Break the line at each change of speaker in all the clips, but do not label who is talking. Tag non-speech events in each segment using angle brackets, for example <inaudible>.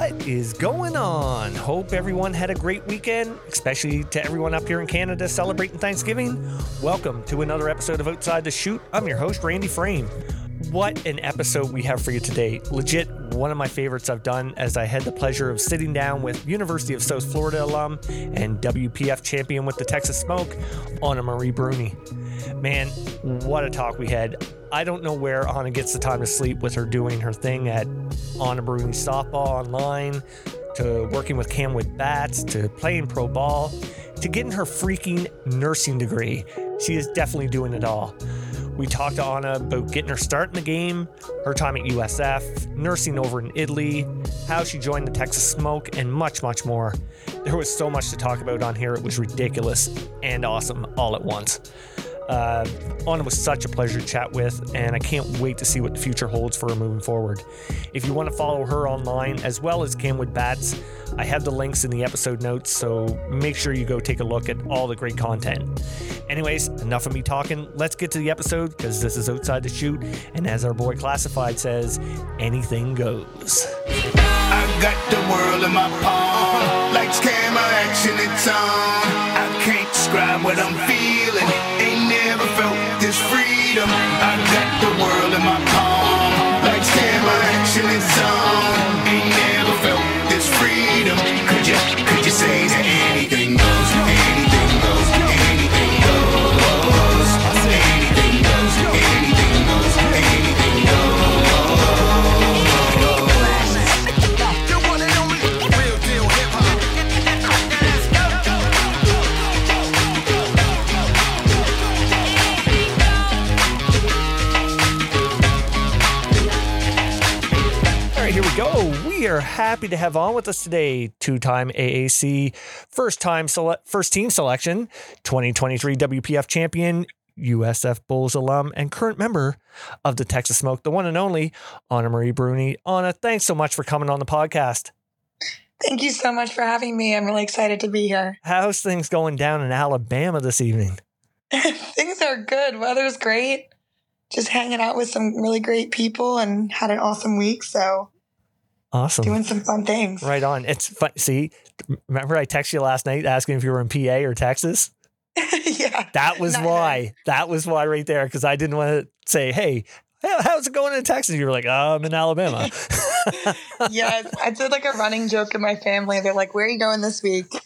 What is going on? Hope everyone had a great weekend, especially to everyone up here in Canada celebrating Thanksgiving. Welcome to another episode of Outside the Chute. I'm your host, Randy Frame. What an episode we have for you today. Legit, one of my favorites I've done as I had the pleasure of sitting down with University of South Florida alum and WPF champion with the Texas Smoke, AnaMarie Bruni. Man, what a talk we had. I don't know where Ana gets the time to sleep with her doing her thing at Ana Bruni softball online, to working with Camwood Bats, to playing pro ball, to getting her freaking nursing degree. She is definitely doing it all. We talked to Ana about getting her start in the game, her time at USF, nursing over in Italy, how she joined the Texas Smoke, and much, much more. There was so much to talk about on here. It was ridiculous and awesome all at once. Uh, Ana was such a pleasure to chat with, and I can't wait to see what the future holds for her moving forward. If you want to follow her online as well as Camwood Bats, I have the links in the episode notes, so make sure you go take a look at all the great content. Anyways, enough of me talking. Let's get to the episode because this is Outside the Chute, and as our boy Classified says, anything goes.
I got the world in my palm, like camera action, it's on. I can't describe what I'm feeling. Freedom. I got the world in my palm, like camera action, it's on. Ain't never felt this freedom. Could you, could you say that
are happy to have on with us today two-time AAC first-time sele- first team selection, 2023 WPF champion, USF Bulls alum, and current member of the Texas Smoke, the one and only AnaMarie Bruni. Ana, thanks so much for coming on the podcast.
Thank you so much for having me. I'm really excited to be here.
How's things going down in Alabama this evening? <laughs>
Things are good. Weather's great. Just hanging out with some really great people and had an awesome week. So
Awesome.
doing some fun things.
Right on. It's fun. See, remember I texted you last night asking if you were in PA or Texas? <laughs>
yeah.
That was why. That was why right there. Because I didn't want to say, hey, how's it going in Texas? You were like, oh, I'm in Alabama. <laughs>
yeah. I did like a running joke in my family. They're like, where are you going this week? <laughs>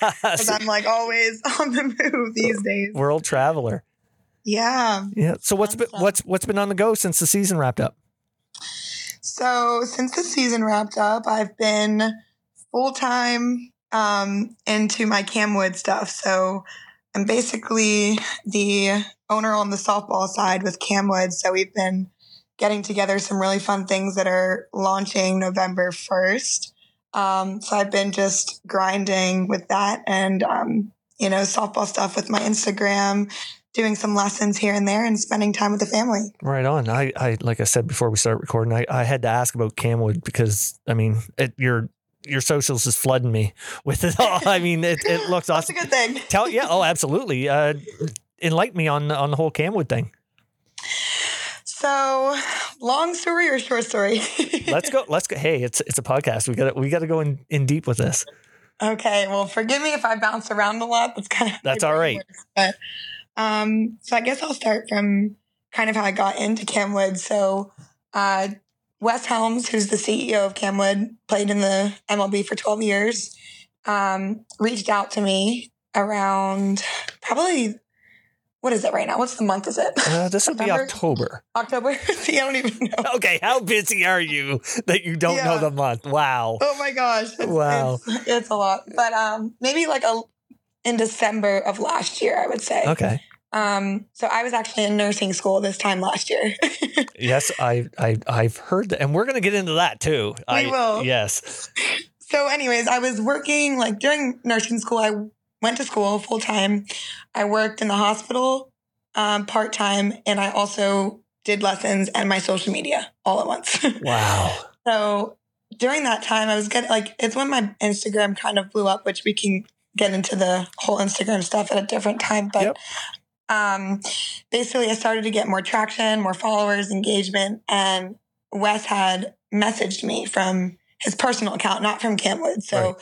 Because I'm like always on the move these days.
World traveler.
Yeah.
Yeah. So what's been what's what's been on the go since the season wrapped up?
So since the season wrapped up, I've been full time um, into my Camwood stuff. So I'm basically the owner on the softball side with Camwood. So we've been getting together some really fun things that are launching November 1st. Um, so I've been just grinding with that and, um, you know, softball stuff with my Instagram, doing some lessons here and there and spending time with the family.
Right on. I, I like I said before we start recording, I, I had to ask about Camwood because I mean it, your your socials is flooding me <laughs> with it all. I mean it, it <laughs> looks
That's a
awesome.
good thing.
Tell yeah, oh absolutely. Uh, enlighten me on on the whole Camwood thing.
So, long story or short story? <laughs>
Let's go. Let's go. Hey, it's it's a podcast. We got we got to go in, in deep with this.
okay, well, forgive me if I bounce around a lot. That's kind of
That's all right.
But um, so I guess I'll start from kind of how I got into Camwood. So, uh, Wes Helms, who's the CEO of Camwood, played in the MLB for 12 years, um, reached out to me around probably what is it right now? What's the month? Is it
Uh, this will be October.
October? <laughs> See, I don't even know.
Okay, how busy are you that you don't know the month? Wow.
Oh my gosh. It's,
Wow.
It's, it's a lot. But um maybe like a in December of last year, I would say.
Okay.
Um so I was actually in nursing school this time last year. <laughs>
Yes, I I I've heard that, and we're gonna get into that too.
We
I,
will.
Yes.
so anyways, I was working like during nursing school, I went to school full time. I worked in the hospital um part time and I also did lessons and my social media all at once. <laughs>
Wow.
So during that time, I was getting like, it's when my Instagram kind of blew up, which we can get into the whole Instagram stuff at a different time. But
Yep.
Um, basically, I started to get more traction, more followers, engagement. And Wes had messaged me from his personal account, not from Camwood. So
Right.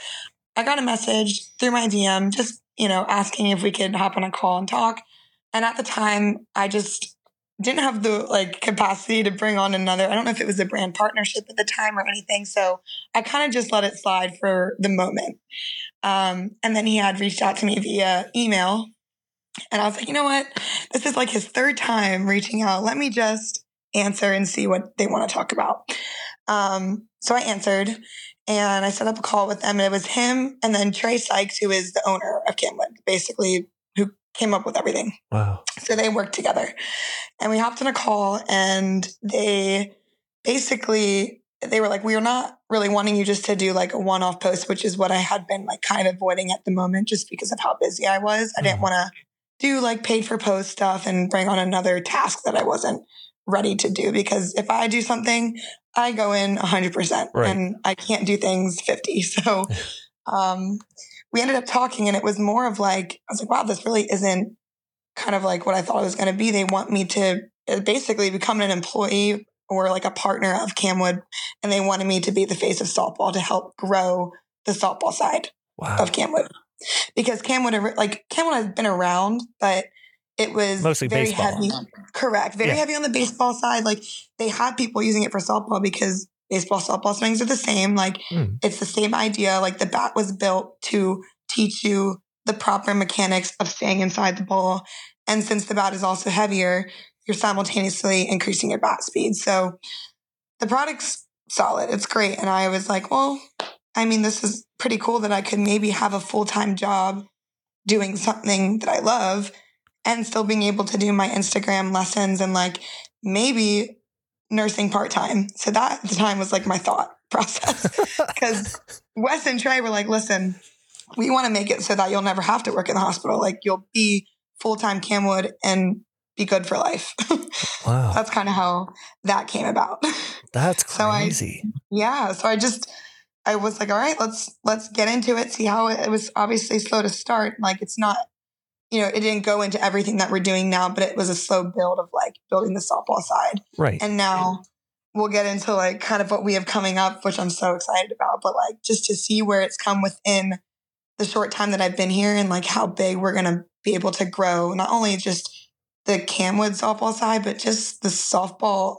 I got a message through my DM, just you know, asking if we could hop on a call and talk. And at the time, I just didn't have the like capacity to bring on another. I don't know if it was a brand partnership at the time or anything. So I kind of just let it slide for the moment. Um, and then he had reached out to me via email. And I was like, you know what? This is like his third time reaching out. Let me just answer and see what they want to talk about. Um, so I answered and I set up a call with them. And it was him and then Trey Sykes, who is the owner of Camwood, basically, who came up with everything.
Wow.
So they worked together. And we hopped on a call and they basically they were like, we are not really wanting you just to do like a one-off post, which is what I had been like kind of avoiding at the moment just because of how busy I was. I didn't
Mhm.
want to do like paid for post stuff and bring on another task that I wasn't ready to do because if I do something, I go in 100%
Right.
and I can't do things 50. <laughs> So <laughs> um, we ended up talking and it was more of like, I was like, wow, this really isn't kind of like what I thought it was going to be. They want me to uh, basically become an employee or like a partner of Camwood, and they wanted me to be the face of softball to help grow the softball side
Wow.
of Camwood. Because Camwood, like Camwood has been around, but it was
Mostly
very
baseball.
heavy. Correct. Very
Yeah.
heavy on the baseball side. Like they had people using it for softball because baseball, softball swings are the same. Like
Hmm.
it's the same idea. Like the bat was built to teach you the proper mechanics of staying inside the ball. And since the bat is also heavier, you're simultaneously increasing your bat speed. So the product's solid. It's great. And I was like, well, I mean, this is pretty cool that I could maybe have a full time job doing something that I love and still being able to do my Instagram lessons and like maybe nursing part time. So that at the time was like my thought <laughs> process <laughs> because Wes and Trey were like, listen, we want to make it so that you'll never have to work in the hospital. Like you'll be full time Camwood and be good for life. <laughs>
wow.
That's kind of how that came about.
That's
so I-
crazy.
yeah. So I just, I was like, all right, let's, let's get into it. See how it, it was obviously slow to start. Like it's not, you know, it didn't go into everything that we're doing now, but it was a slow build of like building the softball side.
right.
And now we'll get into like kind of what we have coming up, which I'm so excited about. But like just to see where it's come within the short time that I've been here and like how big we're going to be able to grow, not only just the Camwood softball side, but just the softball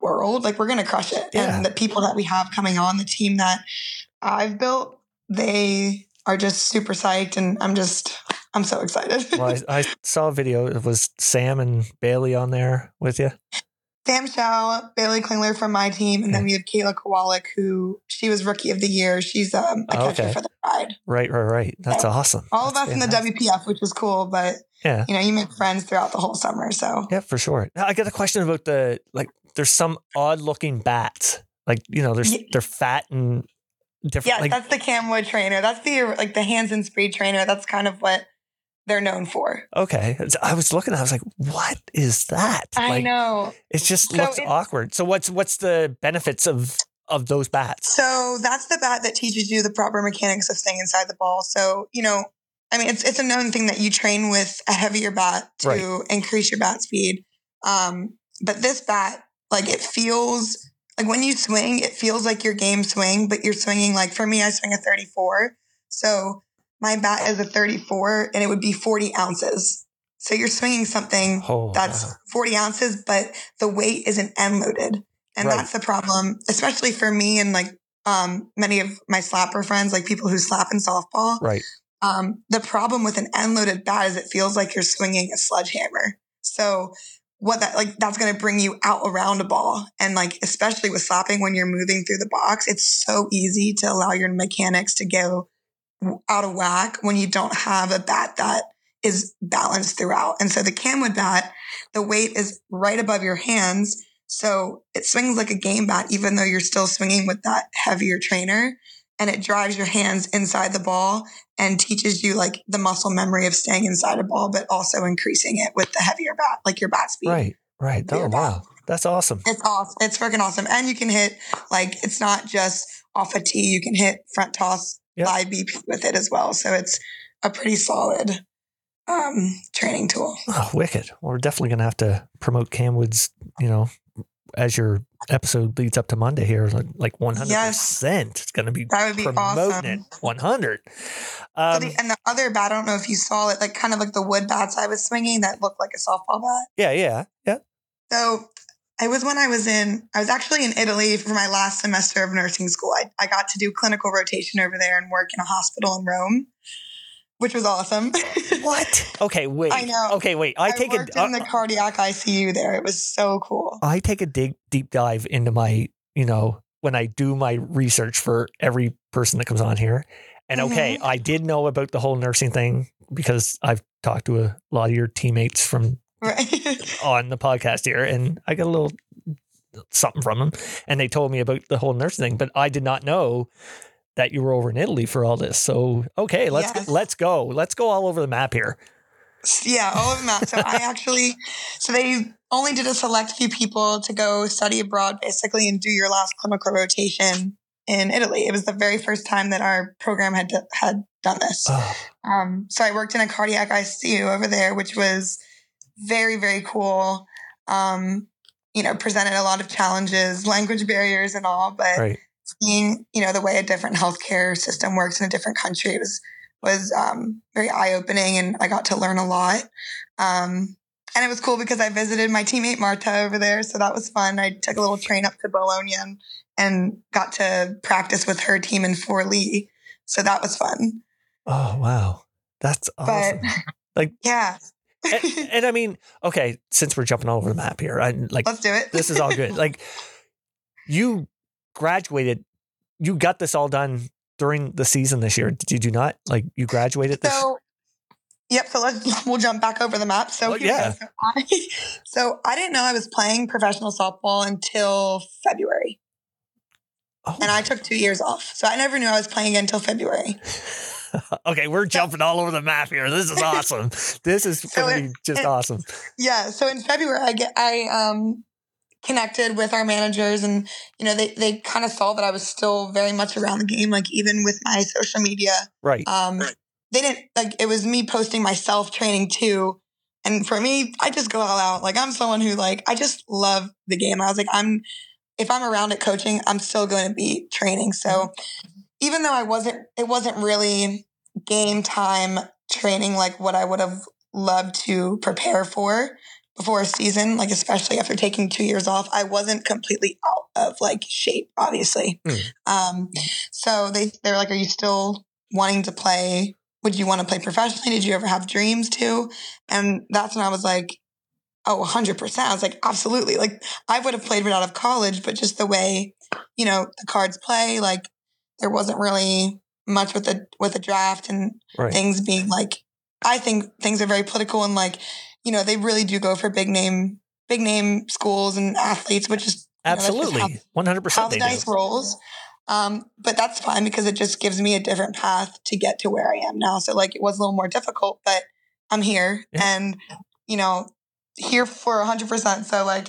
world. Like we're going to crush it.
Yeah.
And the people that we have coming on, the team that I've built, they are just super psyched. And I'm just, I'm so excited.
well, I, I saw a video. It was Sam and Bailey on there with you.
Sam Shaw, Bailey Klingler from my team, and then we have Kayla Kowalik, who she was rookie of the year. She's um, a
Oh,
catcher
okay.
for the Pride.
Right, right, right. That's awesome.
All of
That's
us in the. WPF, which was cool, but
Yeah.
you know, you make friends throughout the whole summer. So
Yeah, for sure. Now, I got a question about the like. There's some odd looking bats. Like you know, there's
Ye-
they're fat and different.
yeah,
like,
that's the Camwood trainer. That's the like the hands and speed trainer. That's kind of what they're known for.
okay. I was looking. I was like, what is that?
I
like,
know.
It just
So
looks awkward. So what's what's the benefits of of those bats?
So that's the bat that teaches you the proper mechanics of staying inside the ball. So, you know, I mean, it's, it's a known thing that you train with a heavier bat to
Right.
increase your bat speed. Um, but this bat, like it feels like when you swing, it feels like your game swing, but you're swinging like for me, I swing a 34. So my bat is a 34 and it would be 40 ounces. So you're swinging something
Oh,
that's
wow.
40 ounces, but the weight isn't end loaded. And
Right.
that's the problem, especially for me and like um, many of my slapper friends, like people who slap in softball.
right.
Um, the problem with an end loaded bat is it feels like you're swinging a sledgehammer. So what that like that's going to bring you out around a ball. And like especially with slapping when you're moving through the box it's so easy to allow your mechanics to go out of whack when you don't have a bat that is balanced throughout. And so the camwood bat the weight is right above your hands so it swings like a game bat even though you're still swinging with that heavier trainer and it drives your hands inside the ball and teaches you like the muscle memory of staying inside a ball, but also increasing it with the heavier bat, like your bat speed.
Right. Right. Oh wow. That's awesome.
It's awesome. It's freaking awesome. And you can hit like it's not just off a tee. You can hit front toss
Yep.
live BP with it as well. So it's a pretty solid um, training tool.
Oh, wicked. Well, we're definitely gonna have to promote Camwood's, you know, as your episode leads up to Monday here, like- like 100%. It's going to be
That would be
promoting
awesome.
it 100.
So
Um,
the, and the other bat, I don't know if you saw it, like kind of like the wood bats I was swinging that looked like a softball bat.
yeah, yeah, yeah.
So it was when I was in, I was actually in Italy for my last semester of nursing school. I, I got to do clinical rotation over there and work in a hospital in Rome, which was awesome. <laughs>
What? Okay, wait.
I know.
Okay, wait. I,
I,
take
worked
a
in the cardiac ICU there. It was so cool.
I take a dig deep dive into my, you know, when I do my research for every person that comes on here. And okay,
Mm-hmm.
I did know about the whole nursing thing because I've talked to a lot of your teammates from
Right. <laughs>
on the podcast here, and I got a little something from them, and they told me about the whole nursing thing, but I did not know that you were over in Italy for all this. So okay, let's
Yes.
let's go, let's go all over the map here.
yeah, all the map. So I actually, so they only did a select few people to go study abroad basically and do your last clinical rotation in Italy. It was the very first time that our program had had done this.
Oh,
Um, so I worked in a cardiac ICU over there, which was very, very cool. Um, you know, presented a lot of challenges, language barriers and all, but
right.
Seeing, you know, the way a different healthcare system works in a different country was was um, very eye opening, and I got to learn a lot. Um, and it was cool because I visited my teammate Marta over there, so that was fun. I took a little train up to Bologna and, and got to practice with her team in Forlì, so that was fun.
Oh wow, that's
But
awesome. Like- <laughs>
yeah,
and, and I mean, okay, since we're jumping all over the map here, I like
let's do it.
this is all good. <laughs> Like you graduated, you got this all done during the season this year. Did you not? Like you graduated this?
So, yep. So let's <laughs> we'll jump back over the map. So
Oh, yeah.
So I, <laughs> so I didn't know I was playing professional softball until February,
Oh,
and I took two years off. So I never knew I was playing again until February. <laughs>
okay, we're jumping all over the map here. This is awesome. this is
So
going to
it-
be just
it-
awesome.
Yeah. So in February, I get I um connected with our managers, and you know they they kind of saw that I was still very much around the game. Like even with my social media,
Right.
um, they didn't like it was me posting myself training too. And for me, I just go all out. Like I'm someone who like I just love the game. I was like I'm if I'm around at coaching, I'm still going to be training. So even though I wasn't, it wasn't really game time training like what I would have loved to prepare for before a season, like especially after taking two years off, I wasn't completely out of like shape, obviously.
Mm.
Um, so they they're like, "Are you still wanting to play? Would you want to play professionally? Did you ever have dreams to?" And that's when I was like, "Oh, 100 percent." I was like, "Absolutely!" Like I would have played right out of college, but just the way you know the cards play, like there wasn't really much with the with the draft and
Right.
things being like I think things are very political and like you know they really do go for big name big name schools and athletes, which is you know, that's just how-
Absolutely. 100%
how
they
the dice
do.
rolls. Um, but that's fine because it just gives me a different path to get to where I am now. So like it was a little more difficult, but I'm here
Yeah.
and you know here for hundred percent. So like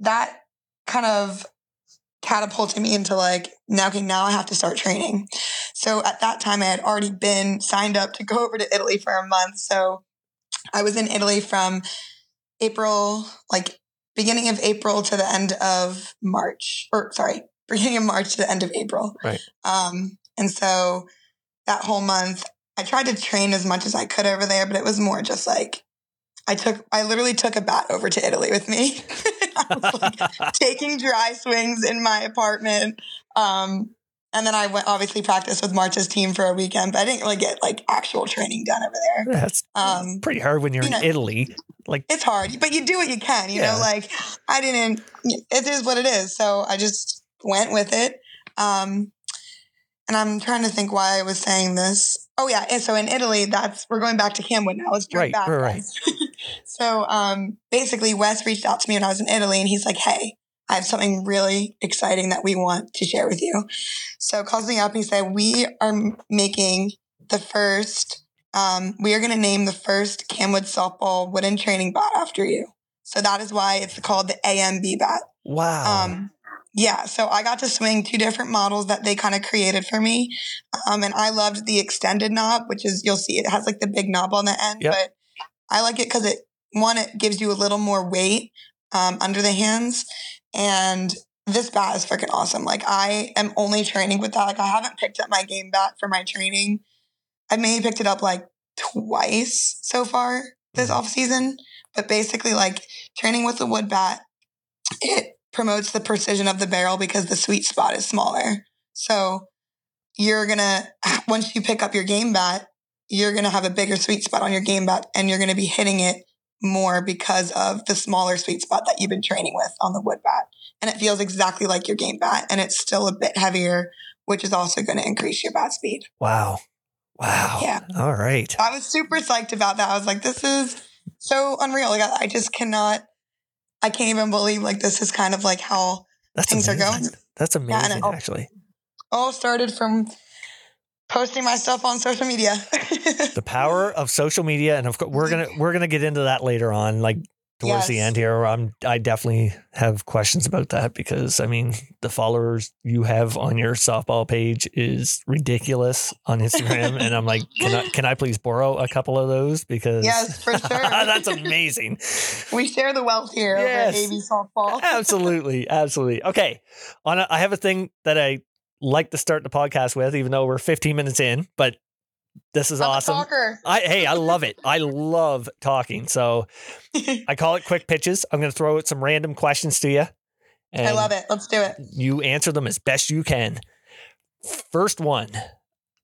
that kind of catapulted me into like now okay now I have to start training. So at that time I had already been signed up to go over to Italy for a month. So I was in Italy from April like beginning of April to the end of March, or sorry, <laughs> beginning of March to the end of April.
Right.
Um, and so that whole month, I tried to train as much as I could over there, but it was more just like I took, I literally took a bat over to Italy with me. <laughs> I was like <laughs> taking dry swings in my apartment. Um, and then I went obviously practiced with Marta's team for a weekend, but I didn't really get like actual training done over there.
That's
Um,
pretty hard when you're
you
in Italy. Like,
it's hard, but you do what you can, you
Yeah.
know, like I didn't, it is what it is. So I just went with it. Um, and I'm trying to think why I was saying this. Oh yeah. And so in Italy, that's, we're going back to Camwood now. Let's jump
Right,
back.
right, right. <laughs>
so, um, basically Wes reached out to me when I was in Italy and he's like, Hey, I have something really exciting that we want to share with you. So calls me up and he said, we are making the first, um, we are going to name the first Camwood softball wooden training bat after you. So that is why it's called the AMB bat.
wow.
Um, yeah, so I got to swing two different models that they kind of created for me. Um, and I loved the extended knob, which is, you'll see it has like the big knob on the end,
Yep.
but I like it because it, one, it gives you a little more weight um, under the hands. And this bat is freaking awesome. Like I am only training with that. Like I haven't picked up my game bat for my training. I maybe picked it up like twice so far this
Mhm.
off season. But basically, like training with the wood bat, it promotes the precision of the barrel because the sweet spot is smaller. So you're gonna <laughs> once you pick up your game bat, you're gonna have a bigger sweet spot on your game bat, and you're gonna be hitting it more because of the smaller sweet spot that you've been training with on the wood bat. And it feels exactly like your game bat, and it's still a bit heavier, which is also going to increase your bat speed.
Wow. Wow.
Yeah.
All right.
I was super psyched about that. I was like, this is so unreal. Like, I I just cannot, I can't even believe like this is kind of like how
That's
things are going.
That's amazing,
know.
actually.
all started from posting my stuff on social media. <laughs>
The power of social media, and of course, we're gonna we're gonna get into that later on, like towards the end here. I'm I definitely have questions about that because I mean the followers you have on your softball page is ridiculous on Instagram, and I'm like, can I can I please borrow a couple of those because
Yes, for sure. <laughs>
that's amazing.
we share the wealth here
Yes.
over at AB softball. <laughs>
absolutely, absolutely. Okay, on a, I have a thing that I like to start the podcast with, even though we're 15 minutes in, but this is
I'm
awesome. I hey, I love it. I love talking. So <laughs> I call it quick pitches. I'm going to throw out some random questions to you. And
I love it. Let's do it.
You answer them as best you can. First one.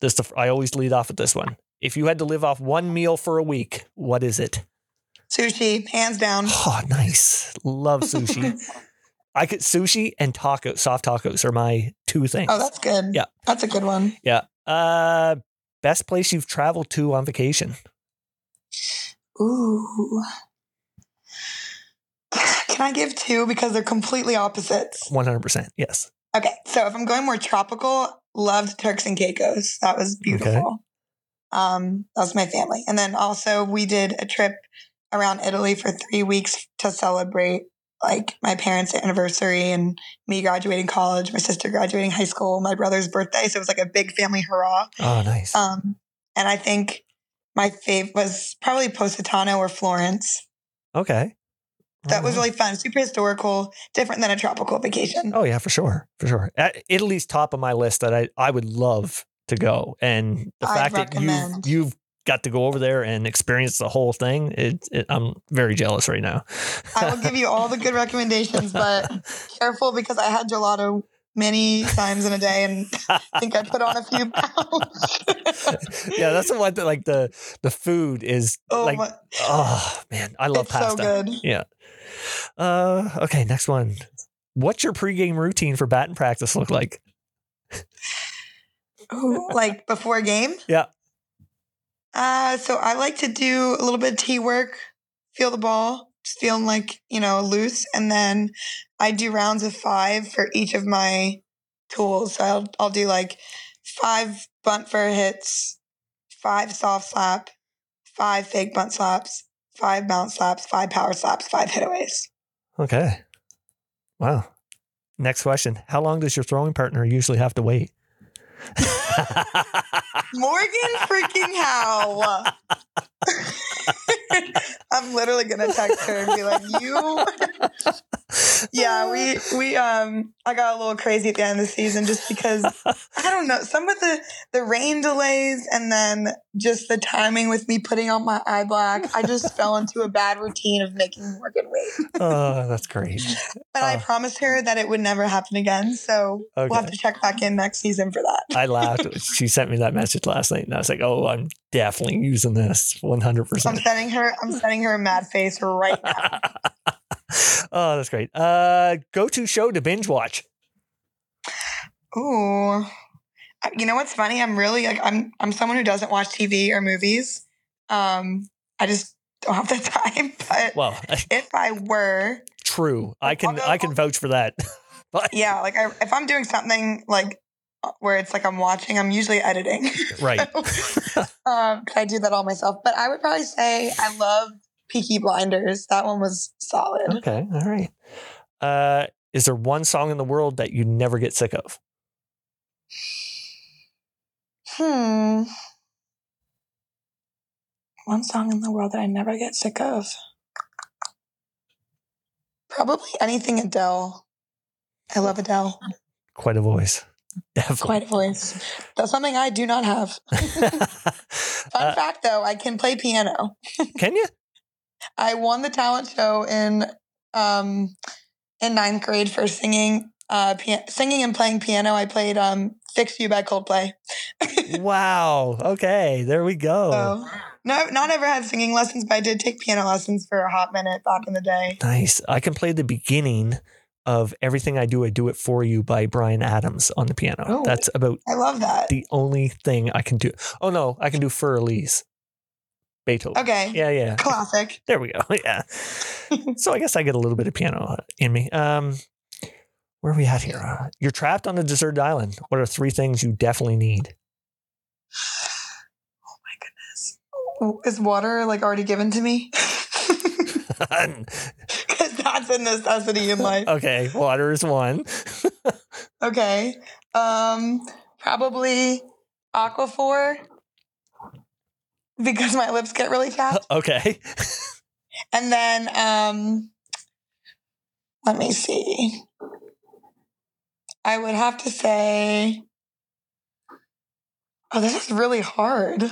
This the, I always lead off with this one. If you had to live off one meal for a week, what is it?
Sushi, hands down.
Oh, nice. Love sushi. <laughs> I could sushi and taco, soft tacos are my two things.
Oh, that's good.
Yeah.
That's a good one.
yeah. Uh, best place you've traveled to on vacation.
Ooh. <sighs> Can I give two because they're completely opposites?
100%. Yes.
Okay, so if I'm going more tropical, loved Turks and Caicos. That was beautiful. Um, that was my family, and then also we did a trip around Italy for three weeks to celebrate like my parents' anniversary and me graduating college, my sister graduating high school, my brother's birthday. So it was like a big family hurrah.
Oh, nice.
Um, and I think my fave was probably Positano or Florence.
okay.
That was really fun, super historical, different than a tropical vacation.
Oh yeah, for sure, for sure. Uh, Italy's top of my list that I I would love to go, and the
I'd
fact that you've you've got to go over there and experience the whole thing, it, it I'm very jealous right now.
I will give you all the good recommendations, but <laughs> careful because I had gelato many times in a day and I <laughs> think I put on a few pounds. <laughs>
yeah, that's the one that like the the food is
oh,
like
my,
oh man, I love
it's so
pasta.
good.
Yeah. Uh, okay, next one. What's your pregame routine for batting practice look like?
Ooh, like before game?
Yeah.
Uh, so I like to do a little bit of tee work, feel the ball, just feeling like, you know, loose. And then I do rounds of five for each of my tools. So I'll, I'll do like five bunt for hits, five soft slap, five fake bunt slaps, five bounce slaps, five power slaps, five hitaways.
Okay. Wow. Next question. How long does your throwing partner usually have to wait? <laughs>
Morgan freaking House. <laughs> I'm literally gonna text her and be like, "You." Yeah, we we um, I got a little crazy at the end of the season just because <laughs> I don't know some of the the rain delays and then just the timing with me putting on my eye black. I just <laughs> fell into a bad routine of making Morgan wait.
oh, that's great.
But I
Oh.
promised her that it would never happen again. So we'll have to check back in next season for that.
I laughed. She sent me that message last night, and I was like, "Oh, I'm definitely using this one
hundred
percent.
I'm sending her. I'm sending her a mad face right now. <laughs>
Oh, that's great. Uh, go to show to binge watch.
Ooh. You know what's funny? I'm really like I'm I'm someone who doesn't watch TV or movies. Um I just don't have the <laughs> time. But
Well, <laughs>
if I were,
true. I can I can vouch for that. <laughs> but
yeah, like I, if I'm doing something like uh, where it's like I'm watching, I'm usually editing.
right.
um, 'cause I do that all myself. But I would probably say I love Peaky Blinders. That one was solid.
Okay. All right. Uh, is there one song in the world that you never get sick of?
Hmm. One song in the world that I never get sick of. Probably anything Adele. I love Adele.
Quite a voice. Definitely.
Quite a voice. That's something I do not have. <laughs> Fun
Uh,
fact though, I can play piano.
can you?
I won the talent show in um in ninth grade for singing uh pia- singing and playing piano. I played um Fix You by Coldplay. <laughs>
Wow. Okay. There we go.
So no not ever had singing lessons, but I did take piano lessons for a hot minute back in the day.
Nice. I can play the beginning of Everything I Do, I Do It For You by Bryan Adams on the piano.
Oh.
That's about
I love that.
the only thing I can do. Oh, no, I can do Fur Elise. Beethoven.
Okay.
Yeah, yeah.
Classic.
There we go. <laughs> Yeah. <laughs> so I guess I get a little bit of piano in me. Um, where are we at here? Uh, you're trapped on a deserted island. What are three things you definitely need? Oh my goodness.
Is water like already given to me? Because <laughs> that's a necessity in life.
okay, water is one.
Okay. Um, probably Aquaphor because my lips get really chapped. <laughs>
okay.
And then um let me see. I would have to say Oh, this is really hard.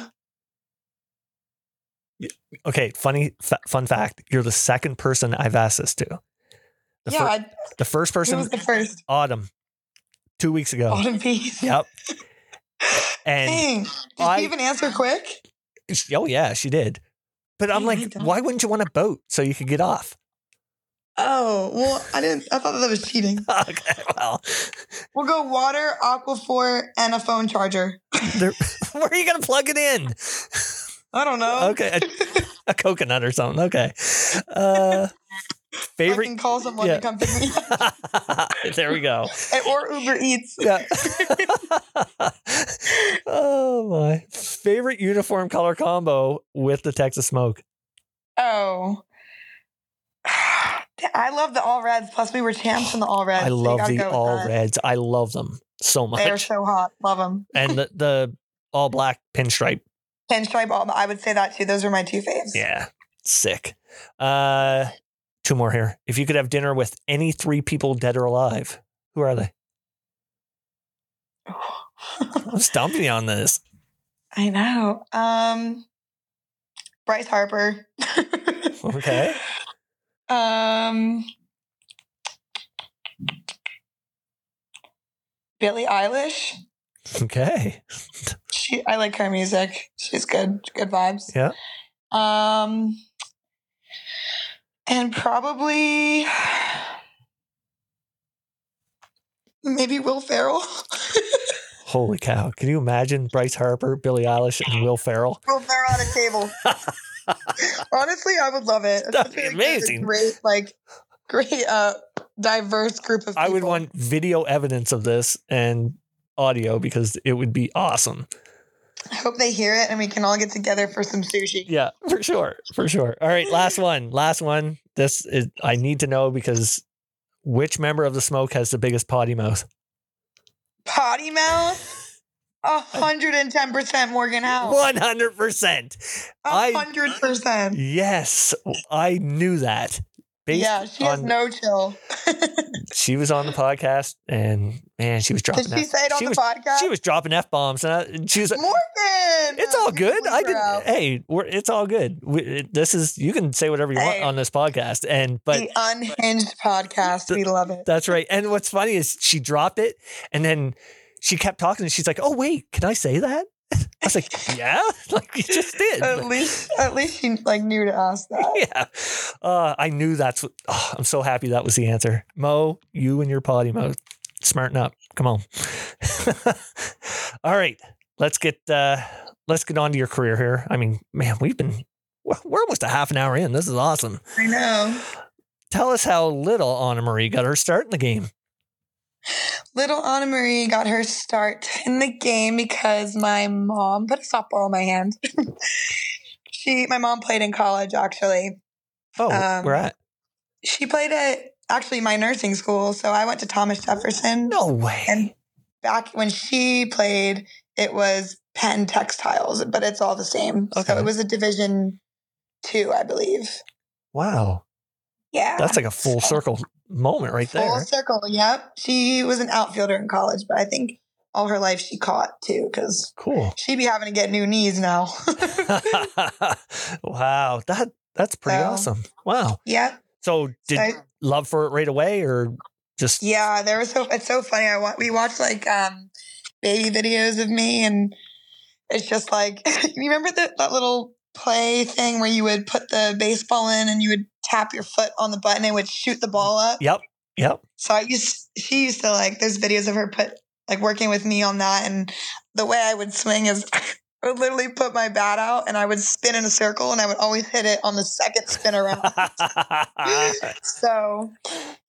Okay, funny fa- fun fact. You're the second person I've asked this to. The,
yeah,
fir-
I,
the first person,
was the first?
Autumn, two weeks ago.
Autumn Peace.
Yep. <laughs> And
Dang. Did
I-
she even answer quick?
Oh yeah, she did. But I'm
I
like, why wouldn't you want a boat so you could get off?
Oh, well, I didn't I thought that was cheating. <laughs>
okay, well,
We'll go water, Aquaphor, and a phone charger.
there, <laughs> <laughs> where are you gonna plug it in?
I don't know.
Okay, a, a coconut or something. Okay. Uh, favorite.
can call someone
yeah.
to come pick me up.
there we go.
or Uber Eats.
Yeah. <laughs> <laughs> oh my favorite uniform color combo with the Texas smoke.
Oh. <sighs> I love the all reds. Plus, we were champs in the all reds.
I love the all
that.
reds. I love them so much.
They are so hot. Love them.
and the, the all black pinstripe.
Pinstripe all. I would say that too. Those are my two faves.
Yeah. Sick. Uh two more here. If you could have dinner with any three people dead or alive, who are they? <sighs> I'm stumping you on this.
I know. Um, Bryce Harper.
Okay. <laughs>
Um, Billie Eilish.
Okay.
She, I like her music. She's good. Good vibes.
Yeah.
Um, and probably maybe Will Ferrell. <laughs>
Holy cow. Can you imagine Bryce Harper, Billie Eilish, and Will Ferrell?
Will Ferrell on a table. <laughs> Honestly, I would love it.
That'd be amazing.
Great, like, great, uh, diverse group of.
I would want video evidence of this and audio because it would be awesome.
I hope they hear it and we can all get together for some sushi.
Yeah, for sure. For sure. All right, last <laughs> one. Last one. This is I need to know because which member of the smoke has the biggest potty mouth?
Potty mouth. <laughs> A hundred and ten percent Morgan House.
100%.
A
I-
hundred percent.
Yes, I knew that. Based
Yeah, she has no chill. <laughs>
She was on the podcast and man, she was dropping
Did she
F-
say it on the
was,
podcast?
She was dropping F bombs and, I- she was like,
Morgan.
It's all good. I
her
Hey, we're, it's all good. We, it- this is you can say whatever you want on this podcast, and but
the unhinged podcast. we love it.
that's right. And what's funny is she dropped it, and then she kept talking, and she's like, "Oh wait, can I say that?" I was like, "Yeah, <laughs> like you just did."
At least, at least she like knew to ask that. <laughs>
yeah, uh, I knew that's what. Oh, I'm so happy that was the answer. Mo, you and your potty mouth, smarten up. Come on. <laughs> all right, let's get uh, let's get on to your career here. I mean, man, we've been we're almost a half an hour in. This is awesome.
I know.
Tell us how little AnaMarie got her start in the game.
Little AnaMarie got her start in the game because my mom put a softball in my hand. <laughs> she, my mom played in college actually.
Oh,
Um,
we're at
She played at actually my nursing school, so I went to Thomas Jefferson.
no way.
And back when she played, it was Penn Textiles, but it's all the same.
Okay.
So it was a Division two, I believe.
wow.
Yeah.
That's like a full circle moment right
Full
there.
Full circle. Yep. She was an outfielder in college, but I think all her life she caught too because
Cool.
she'd be having to get new knees now. <laughs>
wow, that that's pretty
So-
awesome. Wow.
Yeah.
So did
So-
love for it right away, or just
Yeah, there was so it's so funny. I wa- we watched like um baby videos of me, and it's just like <laughs> you remember the, that little play thing where you would put the baseball in and you would tap your foot on the button and it would shoot the ball up.
Yep. Yep.
So I used she used to like there's videos of her put like working with me on that, and the way I would swing is. I would literally put my bat out and I would spin in a circle and I would always hit it on the second spin around. <laughs> So,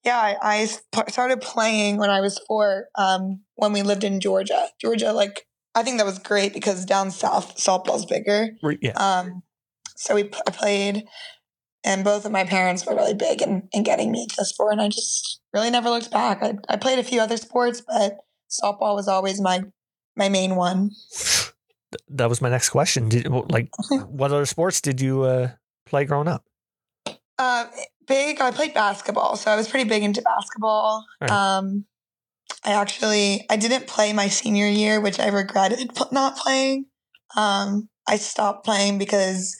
yeah, I, I started playing when I was four. Um, when we lived in Georgia, Georgia, like I think that was great because down south softball's bigger.
Yeah.
Um, so we I played, and both of my parents were really big in, in getting me to the sport, and I just really never looked back. I, I played a few other sports, but softball was always my my main one.
That was my next question. Did like <laughs> what other sports did you uh, play growing up?
Uh, big. I played basketball, so I was pretty big into basketball.
Right.
Um, I actually I didn't play my senior year, which I regretted not playing. Um, I stopped playing because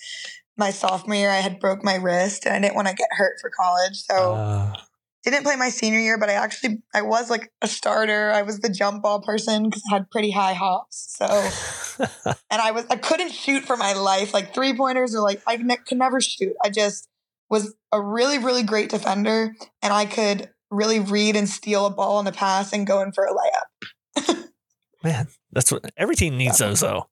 my sophomore year I had broke my wrist and I didn't want to get hurt for college, so
Uh,
didn't play my senior year. But I actually I was like a starter. I was the jump ball person because I had pretty high hops. So <laughs> and I was I couldn't shoot for my life. Like three pointers or like I ne- could never shoot. I just was a really really great defender, and I could really read and steal a ball in the pass and go in for a layup. <laughs>
Man, that's what every team needs those though.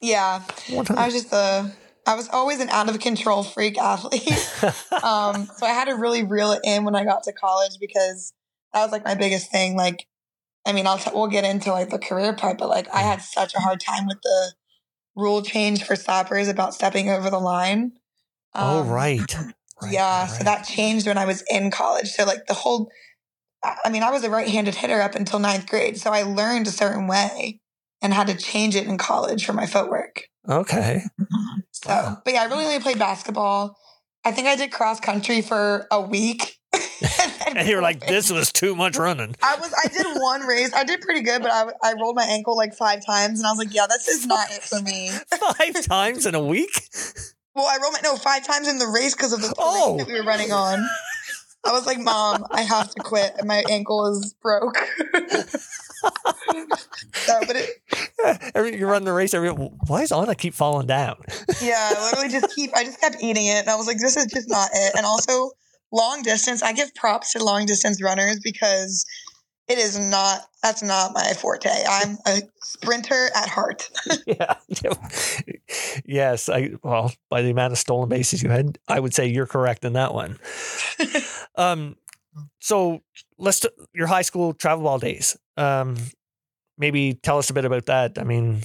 Yeah, I was just a I was always an out of control freak athlete. <laughs> um, so I had to really reel it in when I got to college because that was like my biggest thing. Like, I mean, I'll t- we'll get into like the career part, but like I had such a hard time with the rule change for slappers about stepping over the line.
oh
Um,
right. Right,
yeah,
right,
so that changed when I was in college. So like the whole, I mean, I was a right-handed hitter up until ninth grade, so I learned a certain way and had to change it in college for my footwork.
Okay. Mm-hmm.
So,
Wow.
but yeah, I really only played basketball. I think I did cross country for a week. <laughs> then
And you're like, this was too much running.
I was. I did one race. I did pretty good, but I, I rolled my ankle like five times, and I was like, "Yeah, this is not it for me." <laughs>
Five times in a week?
Well, I rolled my no five times in the race because of the
Oh.
that we were running on. I was like, "Mom, I have to quit. My ankle is broke." <laughs> so, but it, <laughs>
Every, you run the race, every, why is Ana keep falling down? <laughs>
yeah, I literally just keep. I just kept eating it, and I was like, "This is just not it." And also, long distance. I give props to long distance runners because it is not. That's not my forte. I'm a sprinter at heart. <laughs>
yeah. yes. I well, by the amount of stolen bases you had, I would say you're correct in that one. <laughs> um, so let's t- your high school travel ball days. Um, maybe tell us a bit about that. I mean,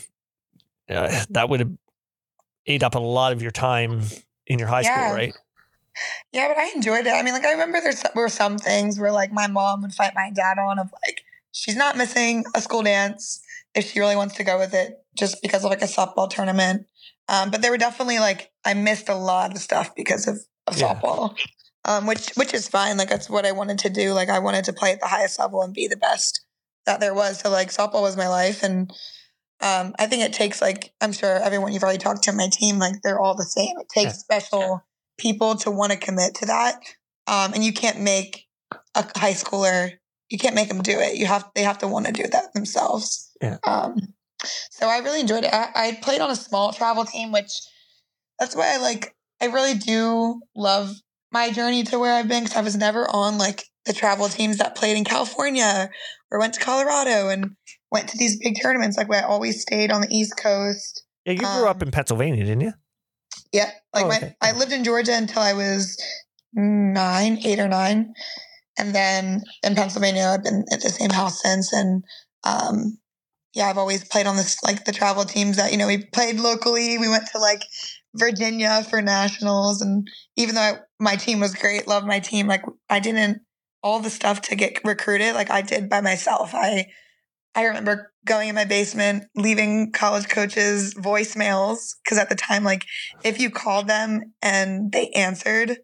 uh, that would have ate up a lot of your time in your high
Yeah.
school, right?
Yeah, but I enjoyed it. I mean, like I remember there were some things where like my mom would fight my dad on of like she's not missing a school dance if she really wants to go with it just because of like a softball tournament. Um, but there were definitely like I missed a lot of stuff because of, of
Yeah.
softball, um, which which is fine. Like that's what I wanted to do. Like I wanted to play at the highest level and be the best that there was. So like softball was my life, and um, I think it takes like I'm sure everyone you've already talked to on my team, like they're all the same. It takes
Yeah.
special people to want to commit to that, um, and you can't make a high schooler. You can't make them do it. You have they have to want to do that themselves.
Yeah.
Um, so I really enjoyed it. I, I played on a small travel team, which that's why I like. I really do love my journey to where I've been because I was never on like the travel teams that played in California or went to Colorado and went to these big tournaments. Like where I always stayed on the East Coast.
Yeah, you grew up
Um,
in Pennsylvania, didn't you?
Yeah, like
Oh,
my
okay.
I lived in Georgia until I was nine, eight or nine, and then in Pennsylvania I've been at the same house since. And um, yeah, I've always played on this like the travel teams that you know we played locally. We went to like Virginia for nationals, and even though I, my team was great, loved my team, like I didn't all the stuff to get recruited like I did by myself. I I remember going in my basement, leaving college coaches voicemails because at the time, like if you called them and they answered,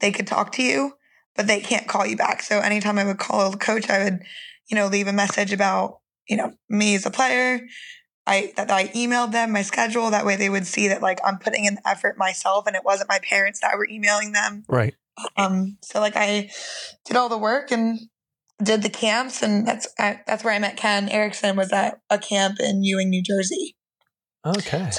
they could talk to you. but they can't call you back. So anytime I would call a coach, I would, you know, leave a message about, you know, me as a player. I that I emailed them my schedule. That way they would see that like I'm putting in the effort myself and it wasn't my parents that were emailing them.
Right.
Um, so like I did all the work and did the camps, and that's I, that's where I met Ken Eriksen. Was at a camp in Ewing, New Jersey.
Okay.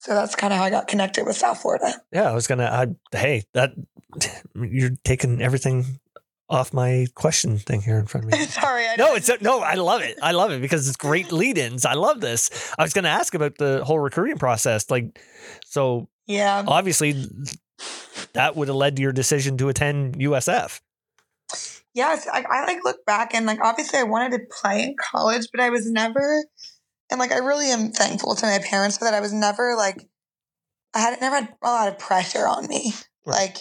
So that's kind of how I got connected with South Florida.
Yeah, I was gonna. I, hey, that <laughs> you're taking everything off my question thing here in front of me. <laughs>
Sorry, I
No, it's no. I love it. I love it because it's great lead-ins. I love this. I was going to ask about the whole recruiting process. Like, so
yeah.
obviously, that would have led to your decision to attend USF.
Yes, I, I like look back and like obviously I wanted to play in college, but I was never, and like I really am thankful to my parents for that. I was never like, I had never had a lot of pressure on me.
Right.
Like,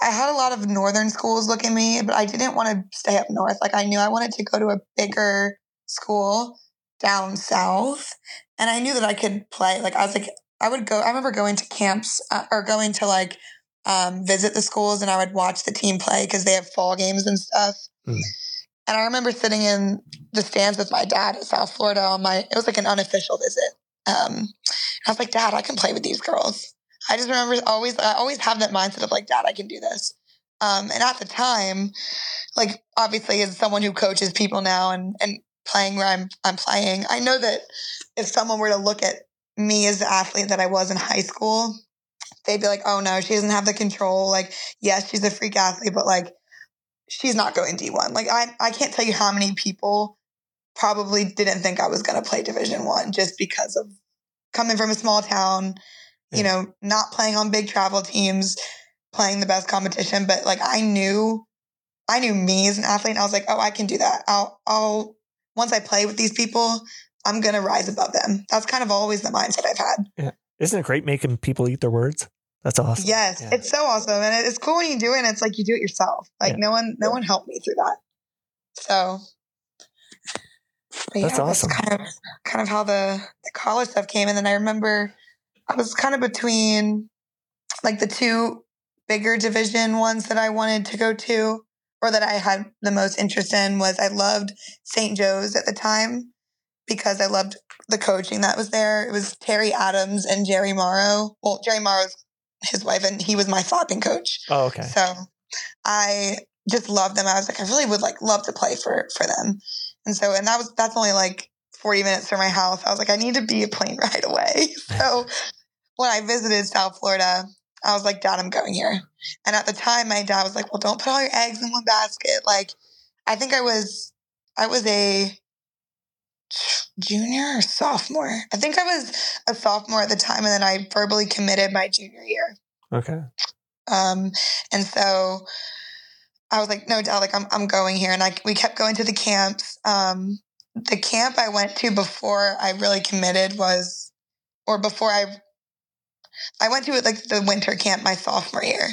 I had a lot of northern schools look at me, but I didn't want to stay up north. Like I knew I wanted to go to a bigger school down south, and I knew that I could play. Like I was like, I would go. I remember going to camps uh, or going to like um, visit the schools, and I would watch the team play because they have fall games and stuff.
Mm.
And I remember sitting in the stands with my dad at South Florida on my. It was like an unofficial visit. Um, I was like, Dad, I can play with these girls. I just remember always, I always have that mindset of like, Dad, I can do this. Um, and at the time, like obviously as someone who coaches people now and, and playing where I'm, I'm playing, I know that if someone were to look at me as the athlete that I was in high school, they'd be like, oh no, she doesn't have the control. Like, yes, she's a freak athlete, but like, she's not going D1. Like, I, I can't tell you how many people probably didn't think I was going to play Division One just because of coming from a small town, you know, not playing on big travel teams, playing the best competition. But like, I knew, I knew me as an athlete, and I was like, oh, I can do that. I'll, I'll once I play with these people, I'm gonna rise above them. That's kind of always the mindset I've had.
Isn't it great making people eat their words? That's awesome.
Yes,
Yeah.
it's so awesome, and it's cool when you do it. and It's like you do it yourself. Like
Yeah.
no one, no one helped me through that. So, but
That's awesome.
kind of, kind of how the, the college stuff came, and then I remember I was kind of between like the two bigger division ones that I wanted to go to, or that I had the most interest in. Was I loved St. Joe's at the time because I loved the coaching that was there. It was Terry Adams and Jerry Morrow. Well, Jerry Morrow's his wife, and he was my flopping coach.
Oh, okay.
So I just loved them. I was like, I really would like love to play for for them. And so, and that was that's only like forty minutes from my house. I was like, I need to be a plane <laughs> right away. So when I visited South Florida, I was like, Dad, I'm going here. And at the time, my dad was like, Well, don't put all your eggs in one basket. Like, I think I was, I was a junior or sophomore. I think I was a sophomore at the time, and then I verbally committed my junior year.
Okay.
Um, and so I was like, no doubt, like I'm, I'm going here. And I, we kept going to the camps. Um, the camp I went to before I really committed was, or before I, I went to it like the winter camp my sophomore year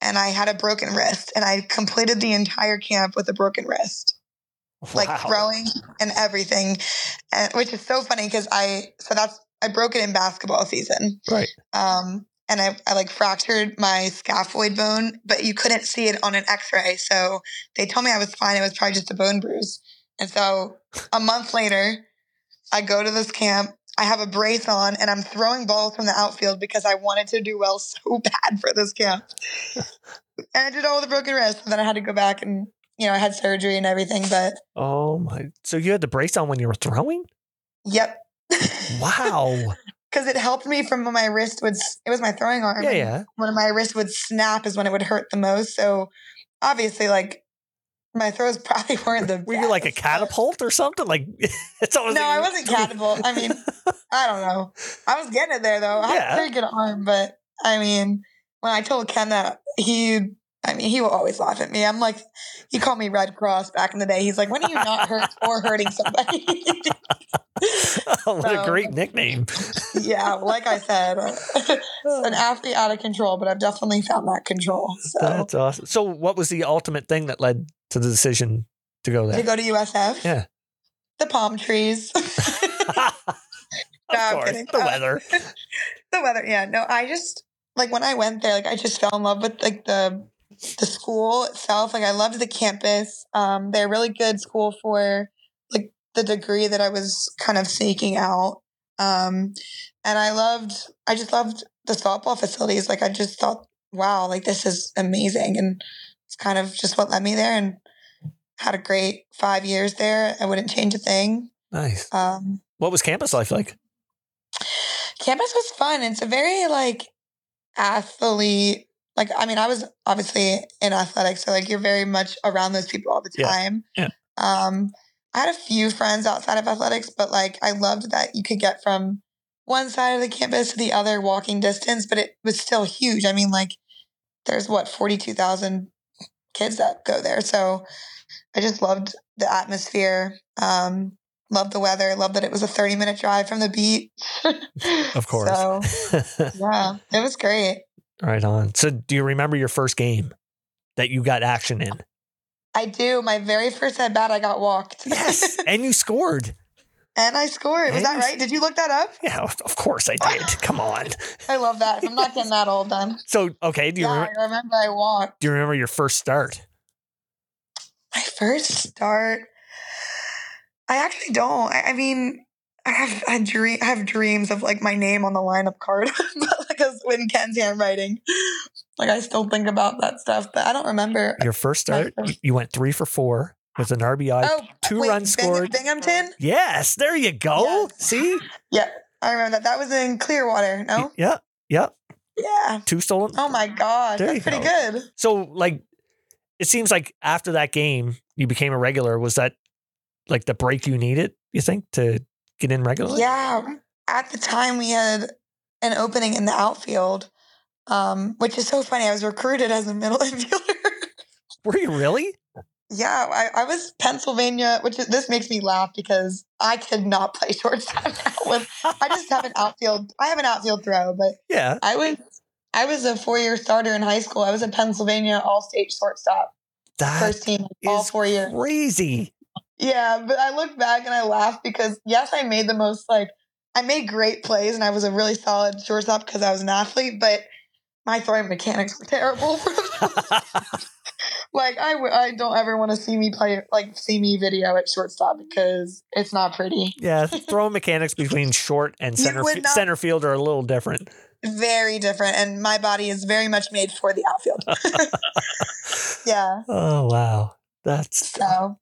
and I had a broken wrist and I completed the entire camp with a broken wrist <laughs> like
Wow.
throwing and everything, and, which is so funny because I so that's I broke it in basketball season.
Right.
Um, and I, I like fractured my scaphoid bone, but you couldn't see it on an X-ray, so they told me I was fine. It was probably just a bone bruise. And so a month later, I go to this camp. I have a brace on, and I'm throwing balls from the outfield because I wanted to do well <laughs> so bad for this camp. <laughs> and I did all the broken wrist. And then I had to go back and you know I had surgery and everything, but
Oh my! So you had the brace on when you were throwing?
Yep.
Wow. <laughs>
Because it helped me from when my wrist would it was my throwing arm.
yeah, yeah.
When my wrist would snap is when it would hurt the most. So obviously, like, my throws <laughs> probably weren't the
Were you like a catapult or something? Like <laughs> it's almost
No,
like-
I wasn't catapult. I mean, I don't know. I was getting it there though. I had
Yeah.
a pretty good arm, but I mean, when I told Ken that, he, I mean, he will always laugh at me. I'm like, he called me Red Cross back in the day. He's like, when are you not hurt <laughs> or hurting somebody? <laughs>
what a great nickname.
yeah, like I said, <laughs> an oh. athlete out of control, but I've definitely found that control. So
That's awesome. So, what was the ultimate thing that led to the decision to go there?
to go to USF,
Yeah.
the palm trees,
of
No,
course, the weather.
the weather. Yeah, no, I just like when I went there, like I just fell in love with like the the school itself. Like I loved the campus. Um, they're a really good school for like the degree that I was kind of seeking out. Um, and I loved, I just loved the softball facilities. Like I just thought, wow, like this is amazing. And it's kind of just what led me there and had a great five years there. I wouldn't change a thing.
Nice.
Um,
What was campus life like?
campus was fun. It's a very like athlete. Like I mean, I was obviously in athletics, so like you're very much around those people all the
Yeah,
time.
yeah.
Um, I had a few friends outside of athletics, but like I loved that you could get from one side of the campus to the other walking distance, but it was still huge. I mean, like there's what forty two thousand kids that go there, so I just loved the atmosphere. Um, loved the weather. Loved that it was a thirty minute drive from the beach.
Of course. <laughs>
So yeah, it was great.
Right on. So, do you remember your first game that you got action in?
I do. My very first at bat, I got walked.
Yes, <laughs> and you scored.
and I scored. Was
And
that right? Did you look that up?
Yeah, of course I did. <laughs> Come on.
I love that. I'm not getting that old then.
So, okay, do you
Yeah,
remember,
I remember I walked.
do you remember your first start?
My first start. I actually don't. I, I mean, I have I dream I have dreams of like my name on the lineup card, <laughs> but like a Win Ken's handwriting. Like I still think about that stuff, but I don't remember.
Your first start,
first-
you went three for four with an RBI,
Oh,
two
wait,
runs scored.
Binghamton.
Yes, there you go.
Yes.
See? <gasps>
Yeah, I remember that. That was in Clearwater. No.
Yeah, yeah.
Yeah.
Two stolen.
Oh my god,
There
that's pretty
go.
good.
So, like, it seems like after that game, you became a regular. Was that like the break you needed? You think to get in regularly?
Yeah. At the time, we had an opening in the outfield, um, which is so funny. I was recruited as a middle <laughs> infielder.
Were you really?
yeah, I, I was Pennsylvania, which is, this makes me laugh because I could not play <laughs> shortstop. With I just have an outfield. I have an outfield throw, but
Yeah.
I was I was a four year starter in high school. I was a Pennsylvania All State shortstop,
That
first team all four years.
crazy.
Yeah, but I look back and I laugh because yes, I made the most like I made great plays and I was a really solid shortstop because I was an athlete, but my throwing mechanics were <laughs> terrible. like I, w- I don't ever want to see me play like see me video at shortstop because it's not pretty.
yeah, throwing mechanics between short and center
not-
center field are a little different.
Very different, and my body is very much made for the outfield. <laughs> <laughs> yeah,
Oh wow, that's
so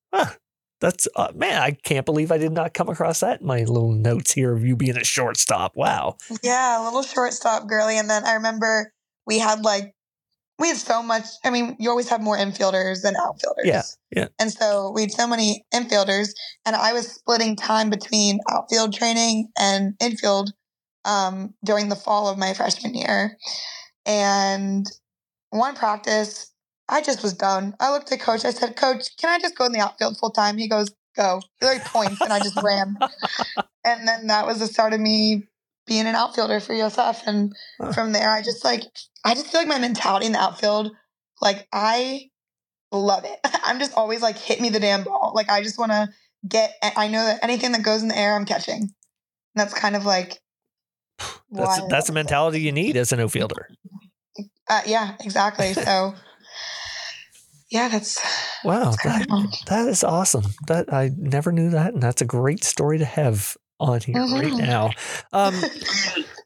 that's uh, man. I can't believe I did not come across that in my little notes here of you being a shortstop. Wow.
Yeah, a little shortstop girly. And then I remember we had like, we had so much. I mean, you always have more infielders than outfielders.
Yeah, yeah.
And so we had so many infielders, and I was splitting time between outfield training and infield um, during the fall of my freshman year. And one practice, I just was done. I looked at coach. I said, Coach, can I just go in the outfield full time? He goes, Go. He like points, and I just ran. <laughs> And then that was the start of me being an outfielder for USF. And from there, I just like, I just feel like my mentality in the outfield, like, I love it. <laughs> I'm just always like, hit me the damn ball. Like, I just want to get, I know that anything that goes in the air, I'm catching. And that's kind of like,
That's that's the mentality you need as an outfielder.
Uh, yeah, exactly. So, yeah, that's,
Wow,
that's
that, that is awesome. That I never knew that, and that's a great story to have on here right
Mhm.
now. Um,